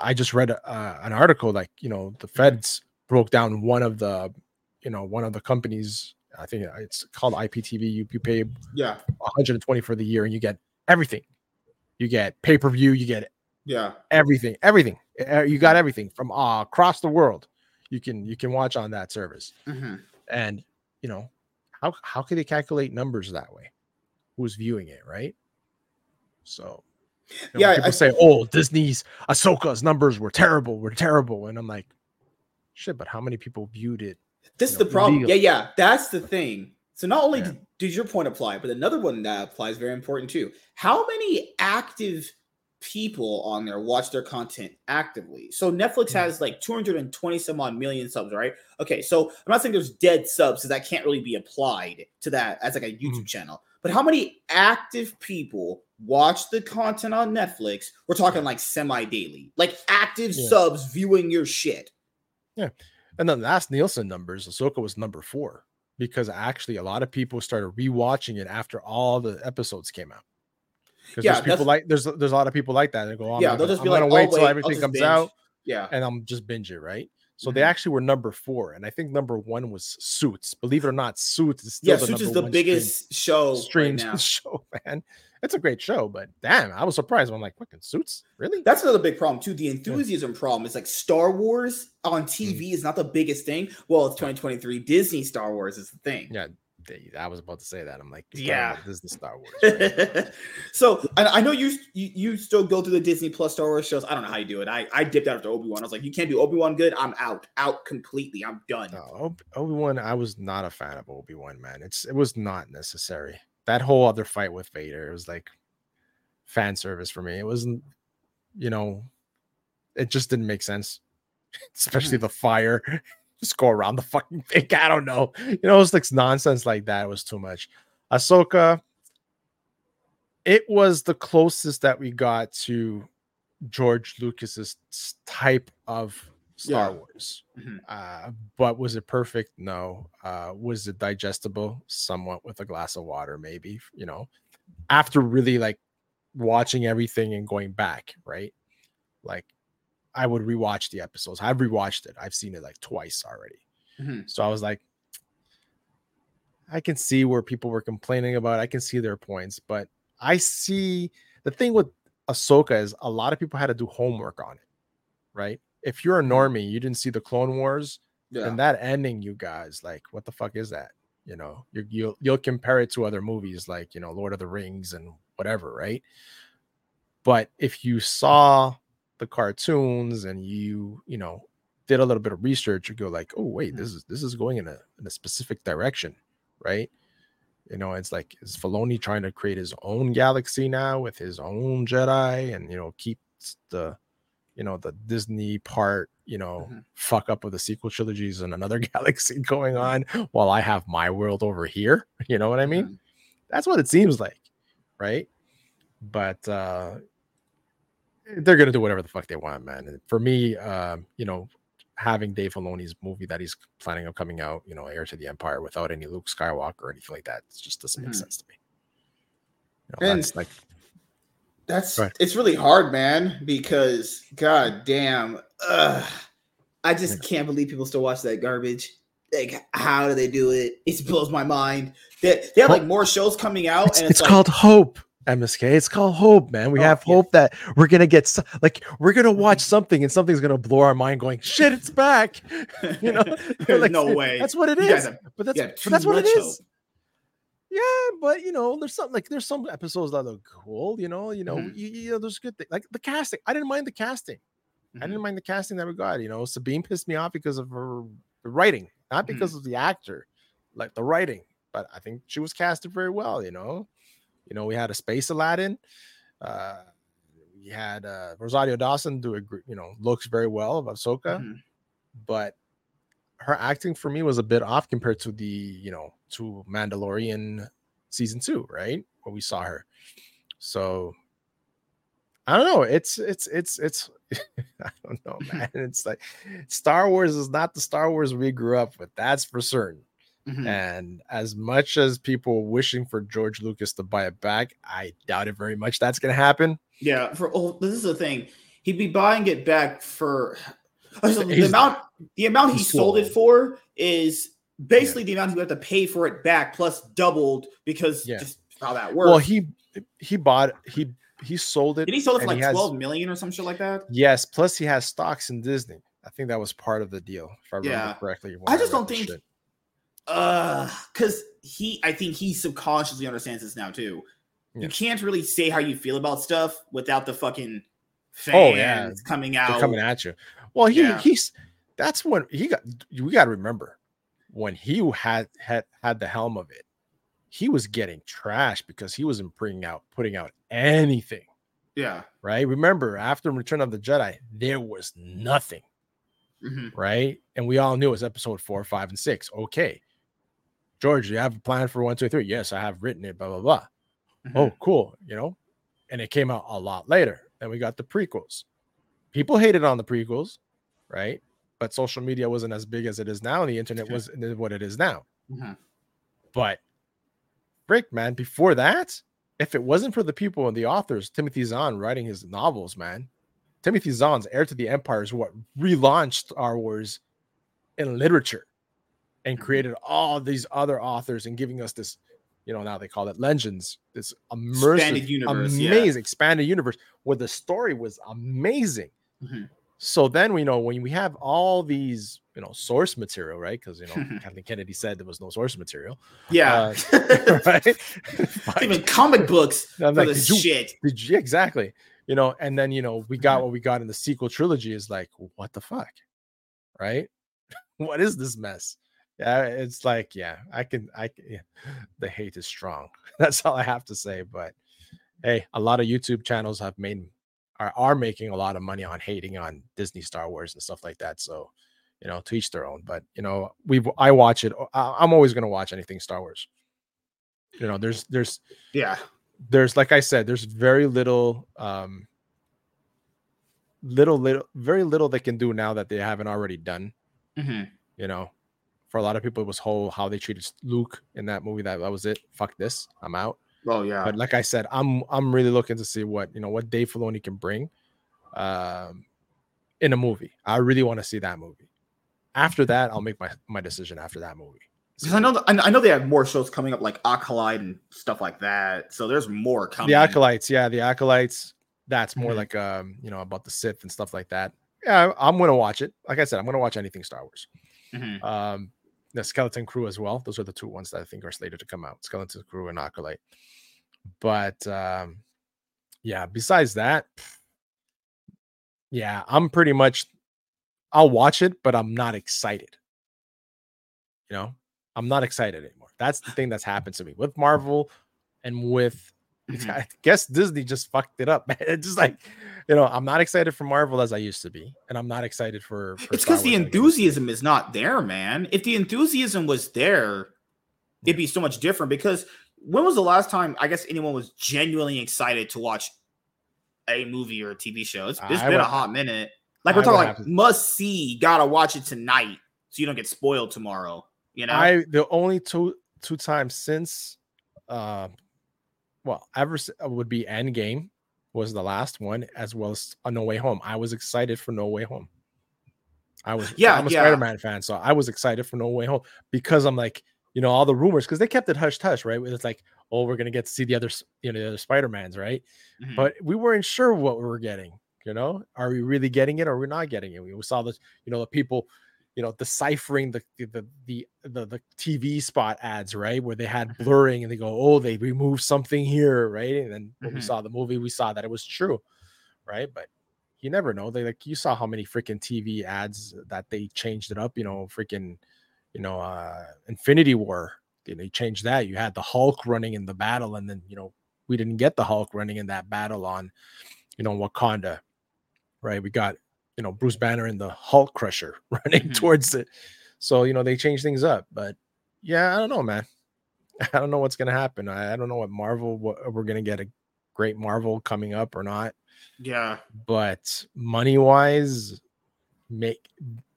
I just read uh, an article like you know the Feds broke down one of the you know one of the companies. I think it's called IPTV. You you pay yeah 120 for the year and you get everything. You get pay per view. You get yeah everything everything. You got everything from uh, across the world. You can you can watch on that service. Mm-hmm. And you know how how can they calculate numbers that way? Who's viewing it, right? So you know, yeah, people I, say, "Oh, Disney's Ahsoka's numbers were terrible, were terrible," and I'm like, "Shit!" But how many people viewed it? This is the problem. Yeah, yeah, that's the thing. So not only yeah. does your point apply, but another one that applies very important too. How many active people on there watch their content actively? So Netflix mm-hmm. has like 220 some odd million subs, right? Okay, so I'm not saying there's dead subs, so that can't really be applied to that as like a YouTube mm-hmm. channel. But how many active people watch the content on Netflix? We're talking like semi daily, like active yeah. subs viewing your shit. Yeah. And then last Nielsen numbers, Ahsoka was number four because actually a lot of people started rewatching it after all the episodes came out. Because yeah, there's people like there's there's a lot of people like that. They go, oh, yeah, they'll just I'm be like, wait oh, till everything comes binge. out. Yeah, and I'm just binge it, right? So mm-hmm. they actually were number four, and I think number one was Suits. Believe it or not, Suits is still yeah. Suits is the biggest stream, show right show, man. It's a great show, but damn, I was surprised. I'm like, fucking Suits, really? That's another big problem too. The enthusiasm yeah. problem is like Star Wars on TV mm-hmm. is not the biggest thing. Well, it's 2023. Disney Star Wars is the thing. Yeah, I was about to say that. I'm like, yeah, this is the Star Wars. Right? so I, I know you, you, you still go through the Disney Plus Star Wars shows. I don't know how you do it. I I dipped out after Obi Wan. I was like, you can't do Obi Wan good. I'm out, out completely. I'm done. No, Obi Wan. I was not a fan of Obi Wan. Man, it's it was not necessary. That whole other fight with Vader, it was like fan service for me. It wasn't, you know, it just didn't make sense. Especially hmm. the fire. Just go around the fucking thing. I don't know. You know, it's like nonsense like that It was too much. Ahsoka, it was the closest that we got to George Lucas's type of Star Yeah. Wars. Mhm. Uh, but was it perfect? No. Uh, was it digestible? Somewhat with a glass of water, maybe. You know, after really like watching everything and going back, right? Like, I would rewatch the episodes. I've rewatched it. I've seen it like twice already. Mhm. So I was like, I can see where people were complaining about. it. I can see their points, but I see the thing with Ahsoka is a lot of people had to do homework on it, right? If you're a normie, you didn't see the Clone Wars, Yeah. and that ending, you guys, like, what the fuck is that? You know, you, you'll you'll compare it to other movies like you know Lord of the Rings and whatever, right? But if you saw the cartoons and you you know did a little bit of research, you go like, oh wait, this is this is going in a in a specific direction, right? You know, it's like is Filoni trying to create his own galaxy now with his own Jedi, and you know keep the you know the Disney part, you know, Mhm. fuck up of the sequel trilogies and another galaxy going on while I have my world over here. You know what I mean? Mhm. That's what it seems like, right? But uh they're gonna do whatever the fuck they want, man. And for me, um, you know, having Dave Filoni's movie that he's planning on coming out, you know, Heir to the Empire without any Luke Skywalker or anything like that, it just doesn't make Mhm. sense to me. You know, And- that's like That's it's really hard, man, because god damn, ugh, I just can't believe people still watch that garbage. Like, how do they do it? It blows my mind. They, they have like more shows coming out, it's, and it's it's, like, called hope msk it's called hope man. We Oh, have yeah. hope that we're gonna get so- like we're gonna watch something and something's gonna blow our mind going shit it's back. You know? There's Like, no way. that's what it is. have- but that's but that's what it is. yeah but you know there's some like there's some episodes that look cool you know? You know Mhm. you, you know there's good things like the casting i didn't mind the casting. I Mhm. didn't mind the casting that we got you know? Sabine pissed me off because of her writing not Mhm. because of the actor like the writing but i think she was casted very well you know you know we had a space aladdin uh we had uh rosario dawson do a you know looks very well of ahsoka Mhm. but her acting for me was a bit off compared to the you know to Mandalorian season two, right? Where we saw her. So I don't know. It's it's it's it's I don't know, man. It's like Star Wars is not the Star Wars we grew up with. That's for certain. Mhm. And as much as people wishing for George Lucas to buy it back, I doubt it very much that's gonna happen. Yeah, for oh, this is the thing. He'd be buying it back for so the amount the amount he sold it for is basically the amount he would have to pay for it back plus doubled because Yeah. just how that works. Well, he he bought he he sold it. did he sell it for like has- 12 million or some shit like that? Yes, plus he has stocks in Disney. I think that was part of the deal, if I remember Yeah. correctly. I just don't think- shit. Uh because he I think he subconsciously understands this now too. Yeah. You can't really say how you feel about stuff without the fucking fans Oh, yeah. coming they're out. coming at you. Well, he Yeah. he's that's when he got. We got to remember when he had had had the helm of it, he was getting trashed because he wasn't bringing out putting out anything. yeah. Right? Remember, after Return of the Jedi, there was nothing. Mhm. right? And we all knew it was episode four, five, and six. Okay. George, do you have a plan for one, two, three? Yes, I have written it, blah, blah, blah. Mhm. Oh, cool. You know, and it came out a lot later. Then we got the prequels. People hated on the prequels, right? But social media wasn't as big as it is now, and the internet was what it is now. Mhm. But frick, man, before that, if it wasn't for the people and the authors, Timothy Zahn writing his novels, man, Timothy Zahn's Heir to the Empire is what relaunched Star Wars in literature and Mhm. created all these other authors and giving us this, you know, now they call it legends, this immersive, Expanded universe, yeah. amazing expanded universe where the story was amazing. Mhm. So then we know when we have all these, you know, source material, right? Because you know, Kathleen Kennedy said there was no source material, Yeah. right? Even comic books I'm for like, this did you- shit. Did you- exactly. You know, and then you know, we Mm-hmm. got what we got in the sequel trilogy is like, what the fuck? Right? what is this mess? Yeah, it's like, yeah, I can I can yeah, the hate is strong. That's all I have to say. But hey, a lot of YouTube channels have made are, are making a lot of money on hating on Disney Star Wars and stuff like that. So, you know, to each their own. But you know, we I watch it. I, I'm always gonna watch anything Star Wars. You know, there's there's Yeah. there's like I said, there's very little um little little very little they can do now that they haven't already done. hmm You know, for a lot of people, it was whole how they treated Luke in that movie. That that was it. Fuck this, I'm out. Oh yeah. But like I said, I'm I'm really looking to see what you know what Dave Filoni can bring um in a movie. I really want to see that movie. After that, I'll make my my decision after that movie. Because I know, th- I know- they have more shows coming up, like Acolyte and stuff like that. So there's more coming. The acolytes, yeah, the acolytes. That's more Mhm. like um, you know, about the Sith and stuff like that. Yeah, I'm gonna watch it. Like I said, I'm gonna watch anything Star Wars. Mhm. Um, the Skeleton Crew as well. Those are the two ones that I think are slated to come out. Skeleton Crew and Acolyte. But um, yeah, besides that, yeah, I'm pretty much I'll watch it, but I'm not excited. You know, I'm not excited anymore. That's the thing that's happened to me with Marvel and with Mhm. I guess Disney just fucked it up. man. It's just like, you know, I'm not excited for Marvel as I used to be, and I'm not excited for. for It's because the Wars like I used to be. enthusiasm is not there, man. If the enthusiasm was there, it'd be so much different. Because when was the last time I guess anyone was genuinely excited to watch a movie or a TV show? It's, it's I been would- a hot minute. Like we're talking like to- must see, gotta watch it tonight so you don't get spoiled tomorrow. You know, I the only two two times since, uh, well, ever uh, would be Endgame was the last one, as well as a No Way Home. I was excited for No Way Home. I was Yeah, I'm a yeah. Spider-Man fan, so I was excited for No Way Home because I'm like, you know, all the rumors because they kept it hush hush, right? It's like, oh, we're gonna get to see the other, you know, the other Spider-Mans, right? Mhm. But we weren't sure what we were getting. You know, are we really getting it or we're not getting it? We saw this, you know, the people, you know, deciphering the the the the, the, TV spot ads, right? Where they had Mhm. blurring and they go, oh, they removed something here, right? And then when we Mhm. saw the movie, we saw that it was true, right? But you never know. They like you saw how many freaking TV ads that they changed it up, you know, freaking, you know, uh Infinity War. You know, they changed that. You had the Hulk running in the battle, and then you know, we didn't get the Hulk running in that battle on, you know, Wakanda. Right. We got, you know, Bruce Banner and the Hulkbuster running Mhm. towards it. So, you know, they change things up. But yeah, I don't know, man. I don't know what's gonna happen. I, I don't know what Marvel what we're gonna get a great Marvel coming up or not yeah, but money wise, make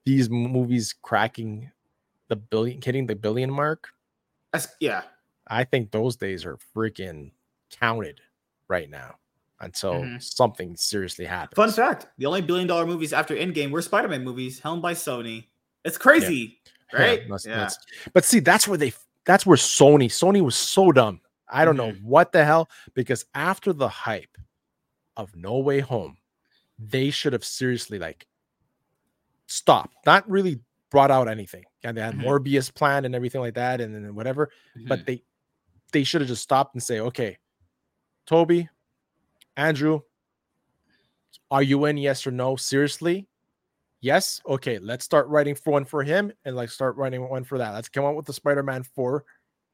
these movies cracking the billion, hitting the billion mark. that's yeah. I think those days are freaking counted right now until Mhm. something seriously happens. Fun fact: the only billion dollar movies after Endgame were Spider Man movies, helmed by Sony. It's crazy, Yeah, right? that's- Yeah. that's- but see, that's where they that's where Sony, Sony was so dumb. I don't know Mm-hmm. what the hell, because after the hype of No Way Home, they should have seriously like stopped, not really brought out anything. And they had Mhm. Morbius planned and everything like that, and then whatever. But they they should have just stopped and say, okay, Tobey, Andrew, are you in? Yes or no? Seriously? Yes. Okay, let's start writing for one for him and like start writing one for that. Let's come up with the Spider-Man 4,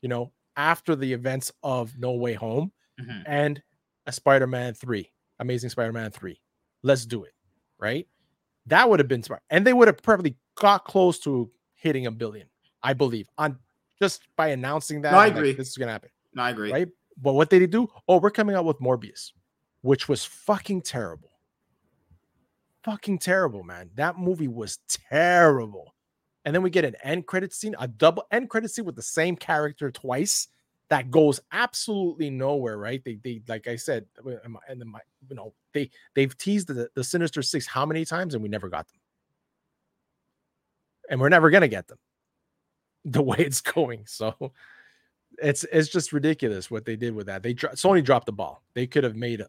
you know, after the events of No Way Home Mhm. and a Spider-Man 3, Amazing Spider-Man 3. Let's do it. Right? That would have been smart. And they would have probably got close to hitting a billion, I believe, on just by announcing that. No, I and, like, agree. this is gonna happen No, I agree. right? But what did he do? Oh, we're coming out with Morbius, which was fucking terrible. Fucking terrible, man. That movie was terrible. And then we get an end credit scene, a double end credit scene with the same character twice. That goes absolutely nowhere, right? They, they, like I said, uh, and then my, you know, they, they've teased the, the Sinister Six how many times, and we never got them, and we're never gonna get them, the way it's going. So, it's it's just ridiculous what they did with that. They dro- Sony dropped the ball. They could have made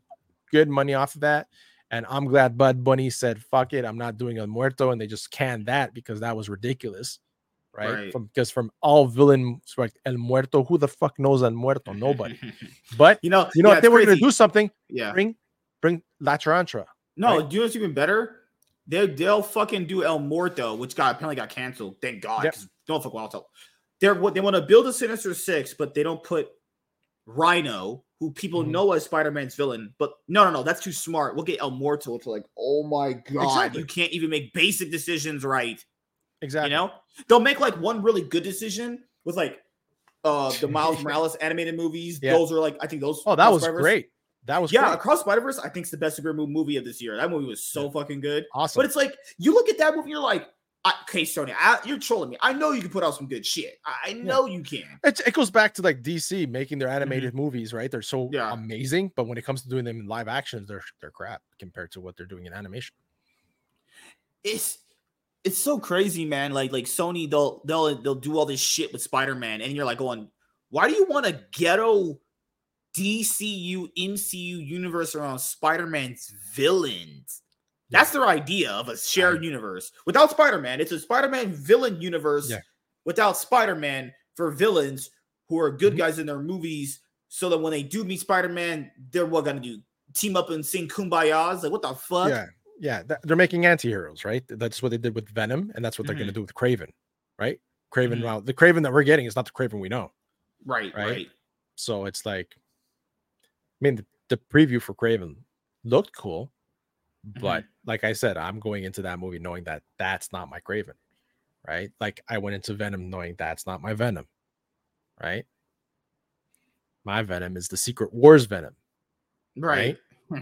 good money off of that. And I'm glad Bad Bunny said, fuck it, I'm not doing El Muerto. And they just canned that because that was ridiculous. Right. Right. From because from all villain like El Muerto, who the fuck knows El Muerto? Nobody. But you know, you know, yeah, if they it's were gonna do something, yeah. bring bring La Tarantra. No, right? do you know what's even better? They they'll fucking do El Muerto, which got apparently got canceled. Thank God. Yep. 'cause Don't fuck well. They're what they want to build a Sinister Six, but they don't put Rhino, who people Mhm. know as Spider-Man's villain, but no, no, no, that's too smart. We'll get El Muerto to like, oh my god, Exactly. you can't even make basic decisions right. Exactly. You know, they'll make like one really good decision with like uh the Miles Morales animated movies. Yeah. Those are like I think those. Oh, that was great. That was Yeah, great. Across Spider Verse, I think it's the best superhero movie of this year. That movie was so fucking good. awesome. But it's like you look at that movie, you're like, I, okay, Sony, I, you're trolling me. I know you can put out some good shit. I, I know you can. It, it goes back to like DC making their animated movies, right? They're so Mm-hmm. Yeah. amazing, but when it comes to doing them in live actions, they're they're crap compared to what they're doing in animation. It's it's so crazy, man. Like like Sony, they'll they'll they'll do all this shit with Spider Man, and you're like going, why do you want a ghetto DCU MCU universe around Spider Man's villains? That's their idea of a shared universe. Without Spider Man, it's a Spider Man villain universe. Without Spider Man for villains who are good Mhm. guys in their movies, so that when they do meet Spider Man, they're what gonna do? Team up and sing "Kumbaya"? Like what the fuck? Yeah, yeah, they're making anti-heroes, right? That's what they did with Venom, and that's what they're Mm-hmm. going to do with Kraven, right? Kraven, Mhm. well, the Kraven that we're getting is not the Kraven we know. Right, Right. right. So it's like, I mean, the, the preview for Kraven looked cool, but like I said, I'm going into that movie knowing that that's not my Kraven, right? Like I went into Venom knowing that's not my Venom, right? My Venom is the Secret Wars Venom. Right.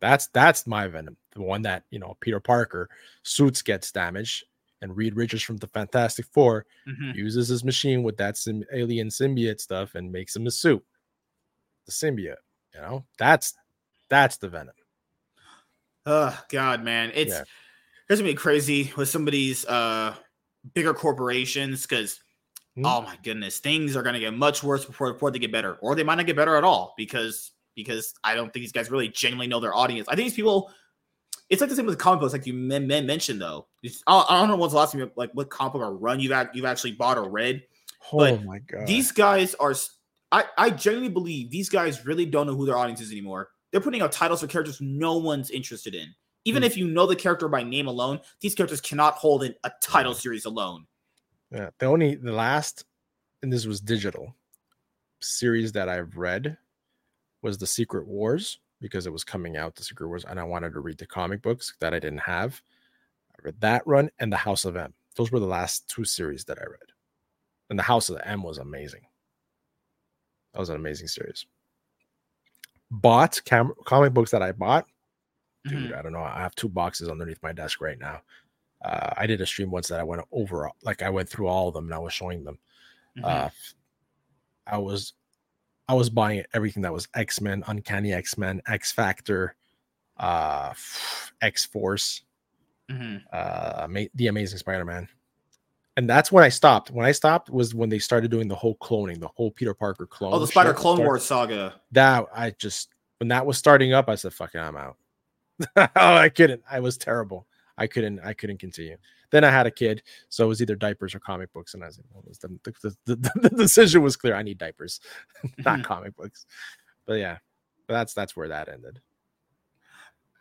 That's that's my Venom, the one that you know Peter Parker suits gets damaged, and Reed Richards from the Fantastic Four Mhm. uses his machine with that sim- alien symbiote stuff and makes him a suit. The symbiote, you know, that's that's the Venom. Oh God, man, it's Yeah. it's gonna be crazy with some of these uh bigger corporations because Hmm. oh my goodness, things are gonna get much worse before before they get better, or they might not get better at all because because I don't think these guys really genuinely know their audience. I think these people. It's like the same with comic books, like you men, men mentioned though. It's- I don't know when's the last time you, like what comic book or run you've act, you've actually bought or read. But oh my god! These guys are. I I genuinely believe these guys really don't know who their audience is anymore. They're putting out titles for characters no one's interested in. Even Hmm. if you know the character by name alone, these characters cannot hold in a title series alone. yeah, the only the last, and this was digital series that I've read was the Secret Wars because it was coming out. The Secret Wars, and I wanted to read the comic books that I didn't have. I read that run and the House of M. Those were the last two series that I read, and the House of M was amazing. That was an amazing series. Bought cam- comic books that I bought dude Mhm. i don't know i have two boxes underneath my desk right now uh, i did a stream once that i went over like i went through all of them and i was showing them Mhm. uh i was i was buying everything that was x-men uncanny x-men x factor uh x-force Mhm. uh Ma- the amazing spider-man and that's when i stopped. When i stopped was when they started doing the whole cloning the whole peter parker clone Oh, the Spider Clone Wars saga. that i just when that was starting up i said fuck it i'm out. Oh i couldn't i was terrible. I couldn't i couldn't continue. Then i had a kid so it was either diapers or comic books and i said well, was the, the, the, the decision was clear. I need diapers not comic books. But yeah but that's that's where that ended.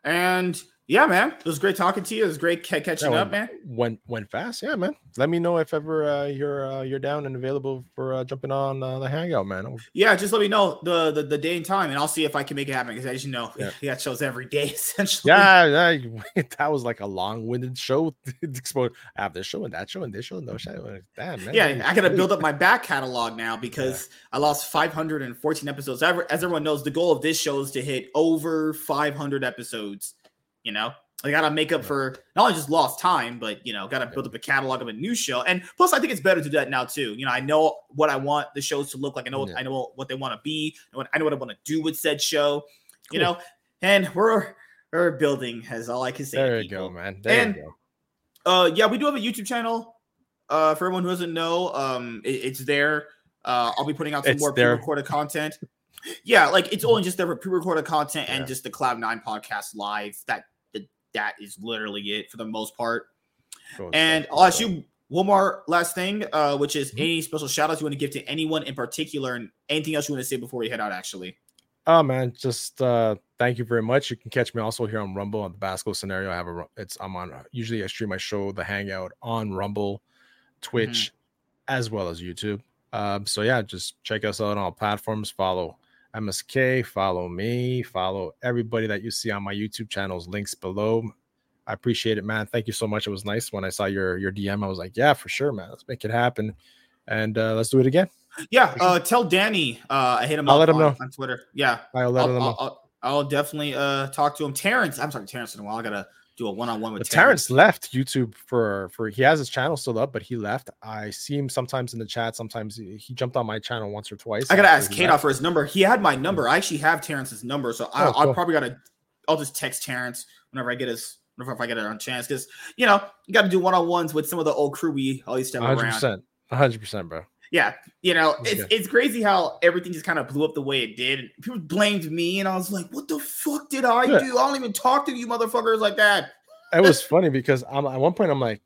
And yeah, man, it was great talking to you. It was great ca- catching Yeah, up, man. went went fast yeah man let me know if ever uh, you're uh, you're down and available for uh, jumping on uh, the hangout man I'll- Yeah, just let me know the, the the day and time, and I'll see if I can make it happen. Because as you know, Yeah. got shows every day essentially. yeah, yeah that was like a long-winded show i have this show and that show and this show and those show damn man Yeah, I got to build up my back catalog now because I lost 514 episodes. As everyone knows, the goal of this show is to hit over 500 episodes. You know, I got to make up for not only just lost time, but you know, got to build up a catalog of a new show. And plus, I think it's better to do that now too. You know, I know what I want the shows to look like. I know, Yeah. I know what they want to be. I know what- I know what I want to do with said show. You Cool. know, and we're we're building. Has all I can say. there you people. go man there And- you go Uh, yeah, we do have a YouTube channel. Uh, for everyone who doesn't know, um, it- it's there. Uh, I'll be putting out some It's more pre-recorded content. Yeah, like it's only just there pre-recorded content and Yeah. just the Cloud Nine podcast live. That that- that is literally it for the most part. Cool And stuff, I'll ask you one more last thing, uh, which is Mhm. any special shout outs you want to give to anyone in particular, and anything else you want to say before we head out. Actually, Oh man, just uh thank you very much. You can catch me also here on Rumble on the Basco scenario. I have a it's I'm on uh, usually I stream my show The Hangout on Rumble, Twitch, as well as YouTube. Um so yeah, just check us out on all platforms, follow MSK. Follow me. Follow everybody that you see on my YouTube channels. Links below. I appreciate it, man. Thank you so much. It was nice when I saw your your DM. I was like, yeah, for sure, man. Let's make it happen, and uh, let's do it again. Yeah, uh, tell Danny. Uh, I hit him. I'll up let him on, know. on Twitter. Yeah, I'll let I'll, know. I'll, I'll, I'll definitely uh talk to him. Terrence, I'm sorry, Terrence in a while. I gotta do a one on one with But Terrence left YouTube for for he has his channel still up, but he left. I see him sometimes in the chat. Sometimes he, he jumped on my channel once or twice. I gotta ask Kate for his number. He had my number. I actually have Terrence's number, so I, Oh, I'll probably gotta. I'll just text Terrence whenever I get his. Whenever if I get it on chance, because you know you got to do one on ones with some of the old crew we always step hundred around. percent, hundred percent, bro. Yeah, you know it's it's crazy how everything just kind of blew up the way it did. People blamed me, and I was like, "What the fuck did I Yeah. do? I don't even talk to you motherfuckers like that." It was funny because I'm at one point I'm like,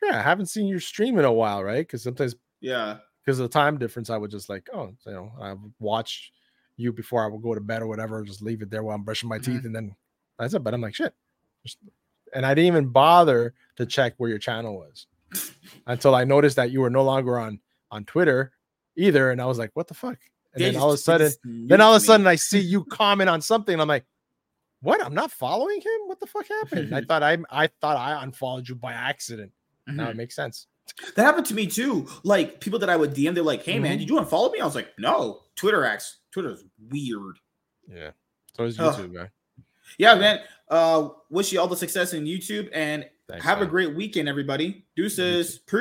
yeah, I haven't seen your stream in a while, right? Because sometimes Yeah, because of the time difference, I would just like, oh, you know, I watch you before I would go to bed or whatever, just leave it there while I'm brushing my Mhm. teeth, and then that's it. But I'm like, shit. And I didn't even bother to check where your channel was until I noticed that you were no longer on on Twitter either, and I was like, what the fuck? And They then all of a sudden, then all of a sudden I see you comment on something, and I'm like, what? I'm not following him. What the fuck happened? I thought I I thought I unfollowed you by accident. Now Mhm. it makes sense. That happened to me too. Like people that I would DM, they're like, "Hey man, Mhm. did you unfollow me?" I was like, "No." Twitter acts. Twitter's weird. Yeah. So is. YouTube, man. Yeah, man. Uh, wish you all the success in YouTube and Thanks, have a great weekend, everybody. Deuces.